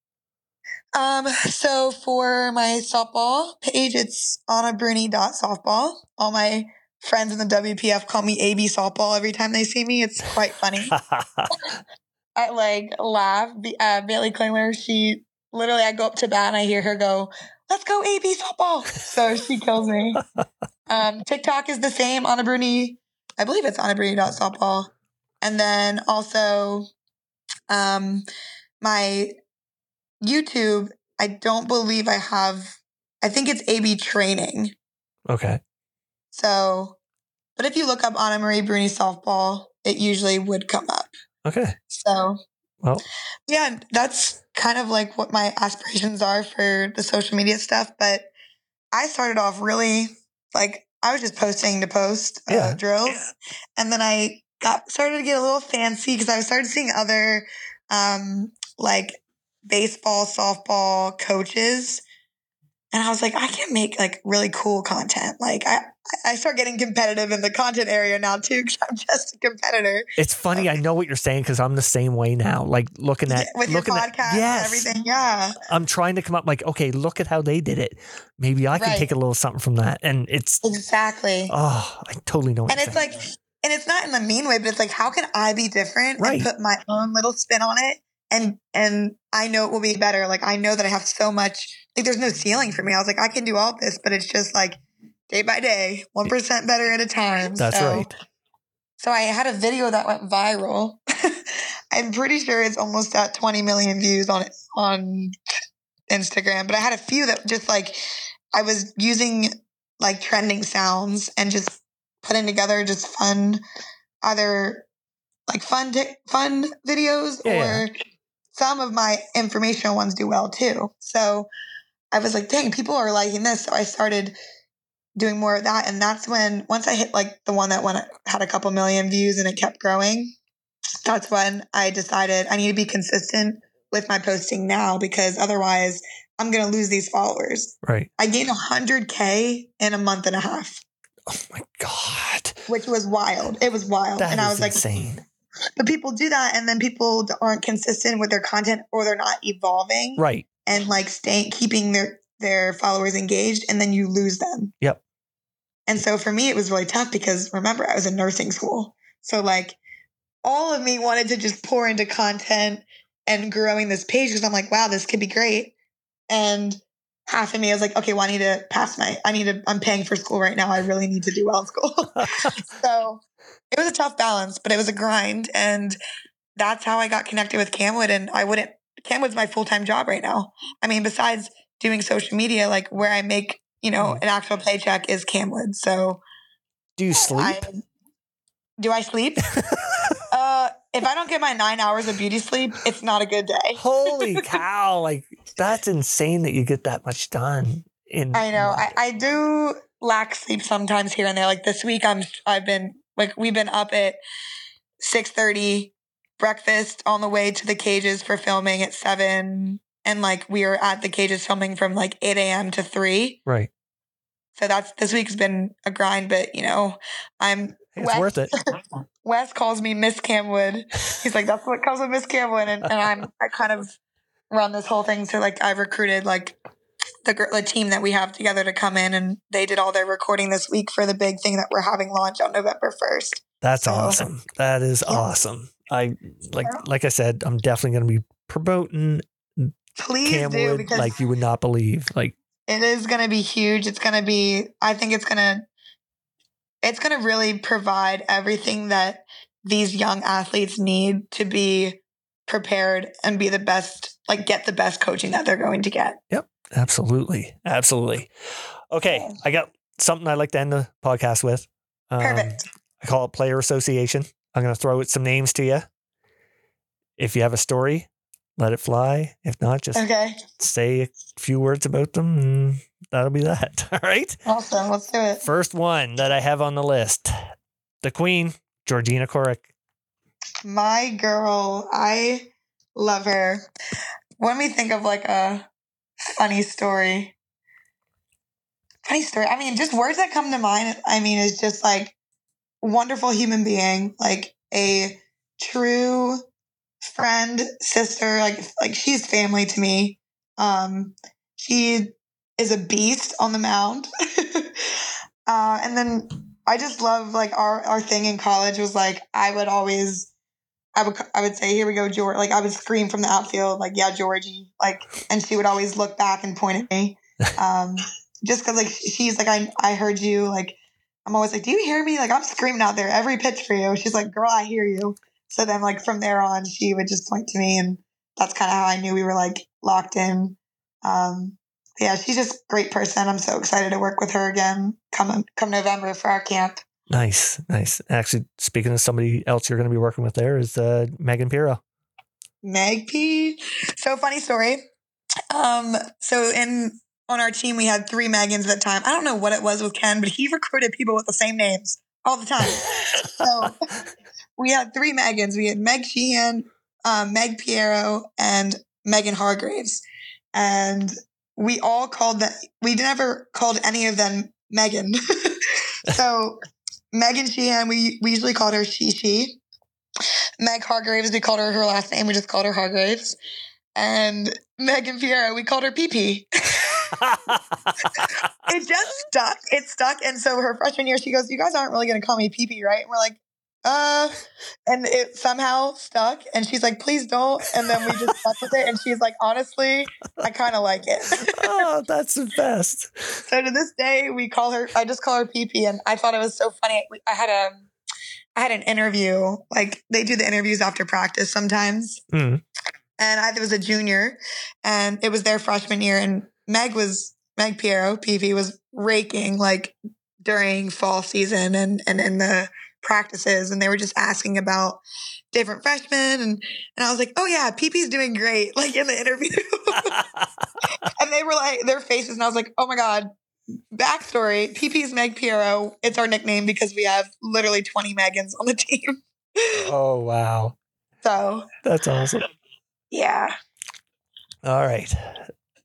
Um, so for my softball page, it's anabruni.softball. All my friends in the WPF call me AB softball every time they see me. It's quite funny. <laughs> I like laugh. Uh, Bailey Klingler, she literally, I go up to bat and I hear her go, let's go AB softball. So she kills me. <laughs> Um, TikTok is the same, Ana Bruni. I believe it's anabruni.softball. And then also, um, my YouTube, I don't believe I have, I think it's AB training.
okay.
So, but if you look up AnaMarie Bruni softball, it usually would come up.
Okay.
So,
Well,
yeah, that's kind of like what my aspirations are for the social media stuff. But I started off really like I was just posting to post uh,
Yeah.
drills, and then I got started to get a little fancy because I started seeing other um, like baseball, softball coaches. And I was like, I can make like really cool content. Like I, I start getting competitive in the content area now too, because I'm just a competitor
it's funny. I know what you're saying because I'm the same way now. Like looking at
with your
looking
podcast
at
and
yes,
everything. Yeah.
I'm trying to come up like, okay, look at how they did it. Maybe I can
Right.
take a little something from that. And it's
Exactly.
oh, I totally know. What
and it's
saying.
like and it's not in the mean way but it's like how can i be different
Right.
and put my own little spin on it and and i know it will be better like i know that i have so much like there's no ceiling for me i was like i can do all this but it's just like day by day 1% better at a time
that's
So-
right.
so i had a video that went viral <laughs> i'm pretty sure it's almost at 20 million views on on instagram but i had a few that just like i was using like trending sounds and just putting together just fun either like fun di- fun videos
Yeah.
or some of my informational ones do well too so i was like dang people are liking this so i started doing more of that and that's when once i hit like the one that went had a couple million views and it kept growing that's when i decided i need to be consistent with my posting now because otherwise i'm going to lose these followers
Right.
i gained 100k in a month and a half
Oh my God.
which was wild it was wild
That
and i was like
insane.
but people do that and then people aren't consistent with their content or they're not evolving
Right.
and like staying keeping their their followers engaged and then you lose them
Yep.
and so for me it was really tough because remember i was in nursing school so like all of me wanted to just pour into content and growing this page because i'm like wow this could be great and half of me was like okay well i need to pass my i need to i'm paying for school right now i really need to do well in school <laughs> so it was a tough balance, but it was a grind. And that's how I got connected with Camwood. And I wouldn't, Camwood's my full time job right now. I mean, besides doing social media, like where I make, you know, an actual paycheck is Camwood. So
Do you sleep?
I, do I sleep? <laughs> uh, if I don't get my nine hours of beauty sleep, it's not a good day.
Holy <laughs> cow! Like that's insane that you get that much done. In
I know. I. I do lack sleep sometimes here and there. Like this week, I'm I've been like we've been up at six thirty, breakfast on the way to the cages for filming at seven, and like we were at the cages filming from like eight a.m. to three.
right.
So that's this week's been a grind, but you know, I'm
It's
Wes-
worth it. <laughs>
Wes calls me Miss Camwood. He's like, that's what comes with Miss Camwood, and, and I'm I kind of run this whole thing. So like I've recruited like the the team that we have together to come in, and they did all their recording this week for the big thing that we're having launch on November first.
That's
So-
awesome. That is
Yeah.
awesome. I like like I said, I'm definitely going to be promoting
Please do
Camwood
because
like you would not believe. Like
it is going to be huge. It's going to be. I think it's going to. It's going to really provide everything that these young athletes need to be prepared and be the best. Like get the best coaching that they're going to get.
Yep, absolutely, absolutely. Okay, I got something I'd like to end the podcast with. Um,
Perfect.
I call it player association. I'm going to throw some names to you. If you have a story, let it fly. If not, just
Okay.
say a few words about them, and that'll be that. <laughs> All right.
Awesome. Let's do it.
First one that I have on the list the Queen, Georgina Corrick.
My girl, I love her. When we think of like a funny story, funny story, I mean, just words that come to mind, I mean, is just like wonderful human being, like a true friend, sister, like like she's family to me. Um, she is a beast on the mound. <laughs> uh, and then I just love like our our thing in college was like I would always I would I would say here we go George like I would scream from the outfield like yeah Georgie like and she would always look back and point at me <laughs> um just because like she's like I I heard you like I'm always like do you hear me like I'm screaming out there every pitch for you she's like girl I hear you so then like from there on she would just point to me and that's kind of how I knew we were like locked in um yeah she's just a great person I'm so excited to work with her again come come November for our camp
Nice, nice. Actually, speaking of somebody else you're going to be working with, there is uh, Megan Piro.
Meg P. So funny story. Um, so in on our team we had three Megans at the time. I don't know what it was with Ken, but he <laughs> recruited people with the same names all the time. so <laughs> we had three Megans. We had Meg Sheehan, um, Meg Piero, and Megan Hargraves. And we all called that we never called any of them Megan. <laughs> so Megan Sheehan, we, we usually called her She She. Meg Hargraves, we called her her last name. We just called her Hargraves. And Megan Piero, we called her PP. <laughs> it just stuck. It stuck. And so her freshman year, she goes, You guys aren't really going to call me PP, right? And we're like, uh, and it somehow stuck. And she's like, Please don't. And then we just stuck with it. And she's like, Honestly, I kind of like it.
oh, that's the best.
so to this day, we call her, I just call her PP. And I thought it was so funny. I had a, I had an interview, like they do the interviews after practice sometimes
Mm.
and I was a junior, and it was their freshman year, and Meg was Meg Piero, PV was raking like during fall season and and in the practices, and they were just asking about different freshmen, and and I was like, oh yeah, PP's doing great, <laughs> like in the interview, <laughs> and they were like their faces, and I was like, oh my god. Backstory: PP's Meg Piero. It's our nickname because we have literally 20 Megans on the team. <laughs>
oh, wow.
So
That's awesome.
yeah,
All right.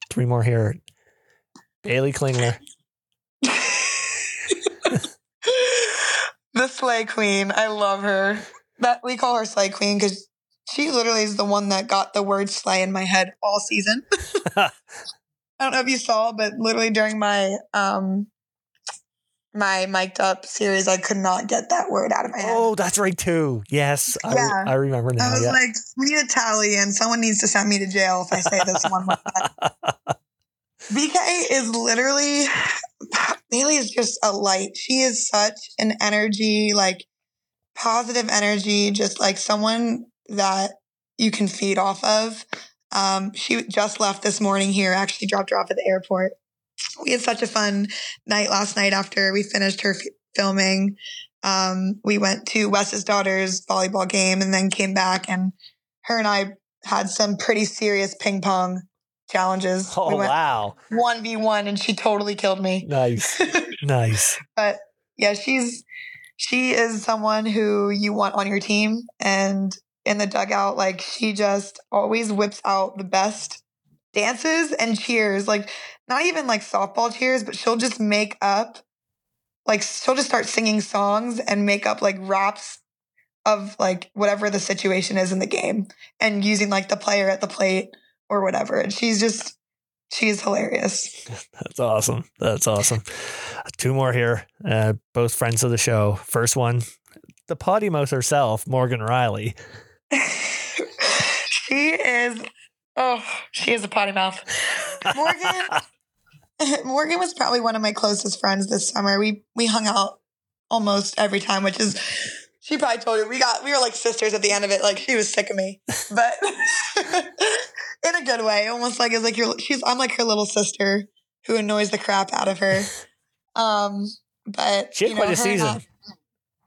Three more here. Bailey Klingler.
The Slay Queen. I love her. That we call her Slay Queen because she literally is the one that got the word slay in my head all season. <laughs> I don't know if you saw, but literally during my um my mic'd up series, I could not get that word out of my head.
Oh, that's right, too. Yes. I, I remember now.
I was
yeah.
like, we need a tally, and someone needs to send me to jail if I say this one more time. <laughs> BK is literally Bailey is just a light. She is such an energy, like positive energy, just like someone that you can feed off of. Um, she just left this morning here, actually dropped her off at the airport. We had such a fun night last night after we finished her f- filming. Um, we went to Wes's daughter's volleyball game and then came back and her and I had some pretty serious ping pong challenges.
oh,
we
wow.
one v one, and she totally killed me.
Nice. <laughs> nice.
But yeah, she's she is someone who you want on your team, and in the dugout, like she just always whips out the best dances and cheers. Like not even like softball cheers, but she'll just make up. Like she'll just start singing songs and make up like raps of like whatever the situation is in the game and using like the player at the plate or whatever. And she's just she's hilarious. <laughs>
That's awesome. That's awesome. Two more here. Uh, both friends of the show. First one, the potty mouth herself, Morgan Riley. <laughs>
she is oh, she is a potty mouth. Morgan <laughs> Morgan was probably one of my closest friends this summer. We we hung out almost every time, which is she probably told you we got we were like sisters at the end of it. Like she was sick of me, but in a good way. Almost like it's like you're she's I'm like her little sister who annoys the crap out of her. <laughs> Um, but
She had
you
quite a
her and I-
season.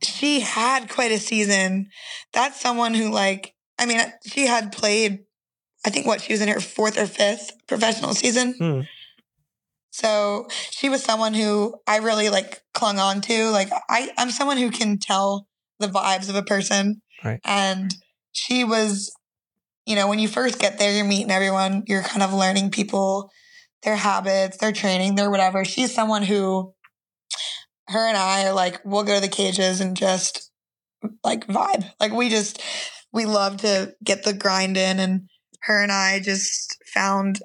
she had quite a season. That's someone who like I mean she had played I think what she was in her fourth or fifth professional season.
Hmm.
So she was someone who I really like clung on to. Like I I'm someone who can tell the vibes of a person.
Right.
And she was you know, when you first get there, you're meeting everyone, you're kind of learning people, their habits, their training, their whatever. She's someone who her and I are like, we'll go to the cages and just like vibe. Like we just, we love to get the grind in. And her and I just found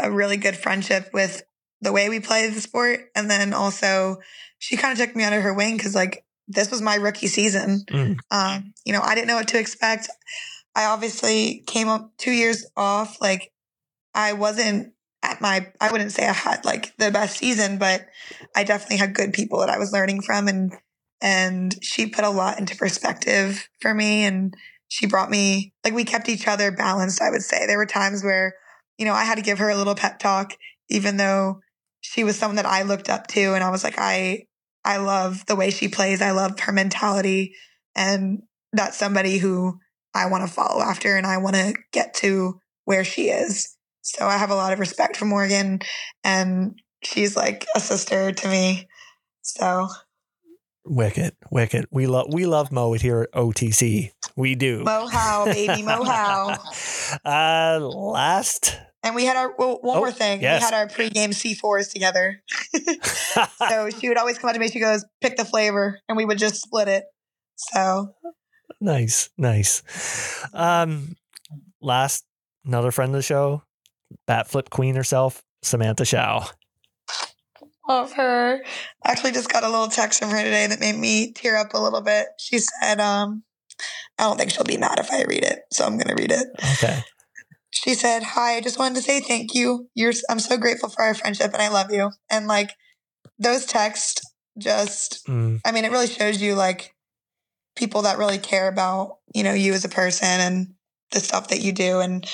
a really good friendship with the way we play the sport. And then also, she kind of took me under her wing because, like, this was my rookie season.
Mm.
Um, you know, I didn't know what to expect. I obviously came up two years off. Like, I wasn't at my, I wouldn't say I had like the best season, but I definitely had good people that I was learning from. And, and she put a lot into perspective for me. And she brought me, like, we kept each other balanced, I would say. There were times where, you know, I had to give her a little pep talk, even though she was someone that I looked up to. And I was like, I, I love the way she plays. I love her mentality. And that's somebody who I want to follow after and I want to get to where she is. So I have a lot of respect for Morgan and she's like a sister to me. So
Wicked, wicked. We love we love Mo here at OTC. We do.
Mo how, baby, <laughs> Mo how.
Uh, last.
And we had our, well, one
Oh,
more thing.
yes.
We had our pregame C4s together. <laughs> <laughs> so she would always come up to me. She goes, pick the flavor. And we would just split it. So
nice, nice. Um, last, another friend of the show, bat flip queen herself, Samantha Shao.
love her. I actually just got a little text from her today that made me tear up a little bit. She said, um, I don't think she'll be mad if I read it. So I'm going to read it.
Okay.
She said, Hi, I just wanted to say thank you. You're, I'm so grateful for our friendship and I love you. And like those texts just,
Mm,
I mean, it really shows you like people that really care about, you know, you as a person and the stuff that you do. And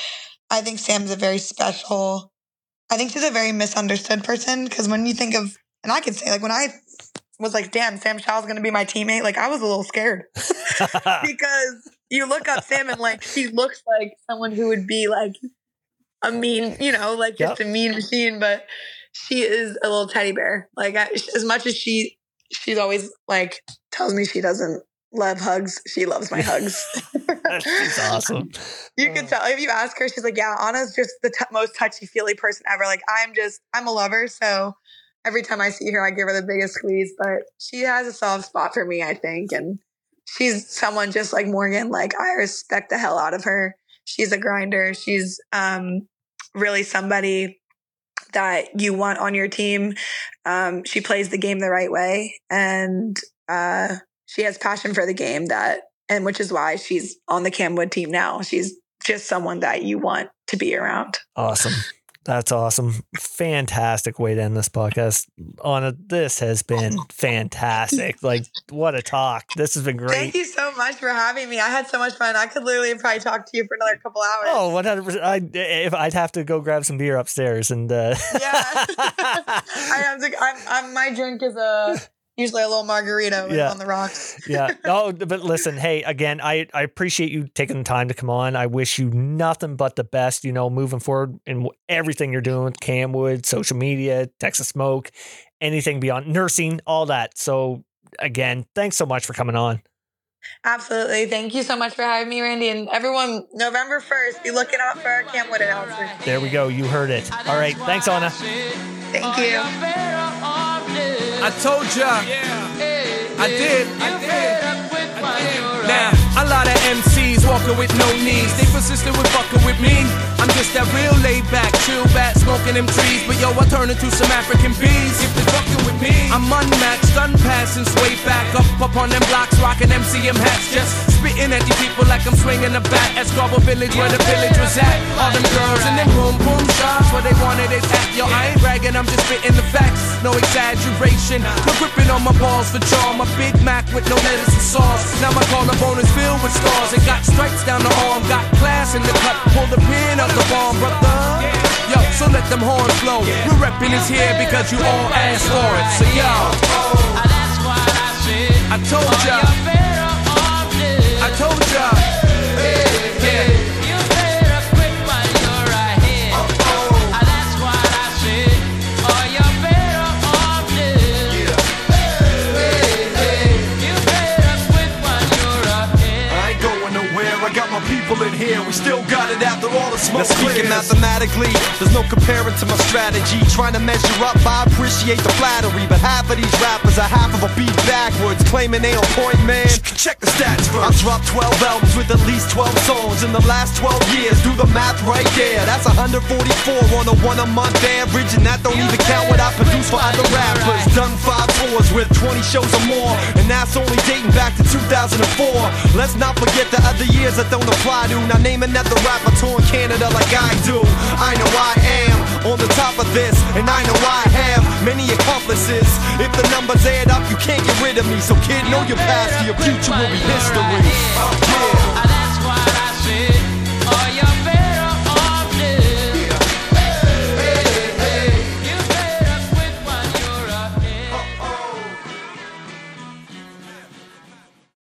I think Sam's a very special, I think she's a very misunderstood person because when you think of, and I could say, like, when I was like, damn, Sam Shaw's going to be my teammate, like, I was a little scared <laughs> <laughs> because you look up Sam and like, she looks like someone who would be like a mean, you know, like just a mean machine, but she is a little teddy bear. Like, I, as much as she, she's always like tells me she doesn't love hugs. She loves my hugs. <laughs>
She's awesome.
You can tell if you ask her, she's like, "Yeah, Ana's just the t- most touchy feely person ever." Like, I'm just, I'm a lover, so every time I see her, I give her the biggest squeeze. But she has a soft spot for me, I think, and she's someone just like Morgan. Like, I respect the hell out of her. She's a grinder. She's um, really somebody that you want on your team. Um, she plays the game the right way, and uh, she has passion for the game that, and which is why she's on the Camwood team now. She's just someone that you want to be around.
Awesome. That's awesome. Fantastic way to end this podcast. Ana, this has been <laughs> fantastic. Like, what a talk. This has been great.
Thank you so much for having me. I had so much fun. I could literally probably talk to you for another couple hours.
Oh, 100%. I, if I'd have to go grab some beer upstairs and, uh,
Yeah. <laughs> <laughs> I have to. I'm, I'm, my drink is a usually a little margarita
Yeah.
on the rocks. <laughs>
yeah. Oh, but listen, hey, again, I, I appreciate you taking the time to come on. I wish you nothing but the best, you know, moving forward in everything you're doing, with Camwood, social media, Texas Smoke, anything beyond nursing, all that. So again, thanks so much for coming on.
Absolutely. Thank you so much for having me, Randy. And everyone, November 1st, be looking out for our Camwood announcement.
There we go. You heard it. All right. Thanks, Ana.
Thank you.
I told ya. I did. I did. Now, a lot of MCs walking with no knees. They persistent with fucking with me. I'm just that real laid back, chill back, smoking them trees. But yo, I turn into some African bees. If they're fucking with me, I'm unmatched, unpassed since way back. Up up on them blocks, rocking MCM hats. Just spitting at these people like I'm swinging a bat at Scarborough Village where the village was at. All them girls in them boom boom shops where they wanted it at. Yo, I ain't bragging, I'm just spitting the facts. No exaggeration. No gripping on my balls for charm. A Big Mac with no lettuce and sauce. Now my collarbone is filled with stars and got stripes down the arm. Got class in the cut. Pull the pin of the bomb, brother. Yo, so let them horns blow. We're repping is here because you all asked for it. So yo, I told ya.
me here. We still got it after all the smoke
Now speaking
clears.
mathematics
dramatically. There's no comparing to my strategy. Trying to measure up, I appreciate the flattery. But half of these rappers are half of a beat backwards, claiming they on point, man. Check the stats first. I dropped 12 albums with at least 12 songs in the last 12 years. Do the math right there. That's 144 on a one a month average, and that don't even count what I produce for other rappers. Done five tours with 20 shows or more, and that's only dating back to 2004. Let's not forget the other years that don't apply to. Now name another rapper touring Canada like I do. I know I am on the top of this, and I know I have many accomplices. If the numbers add up, you can't get rid of me. So kid, know your past, your future will be history. Yeah. That's what I said. All your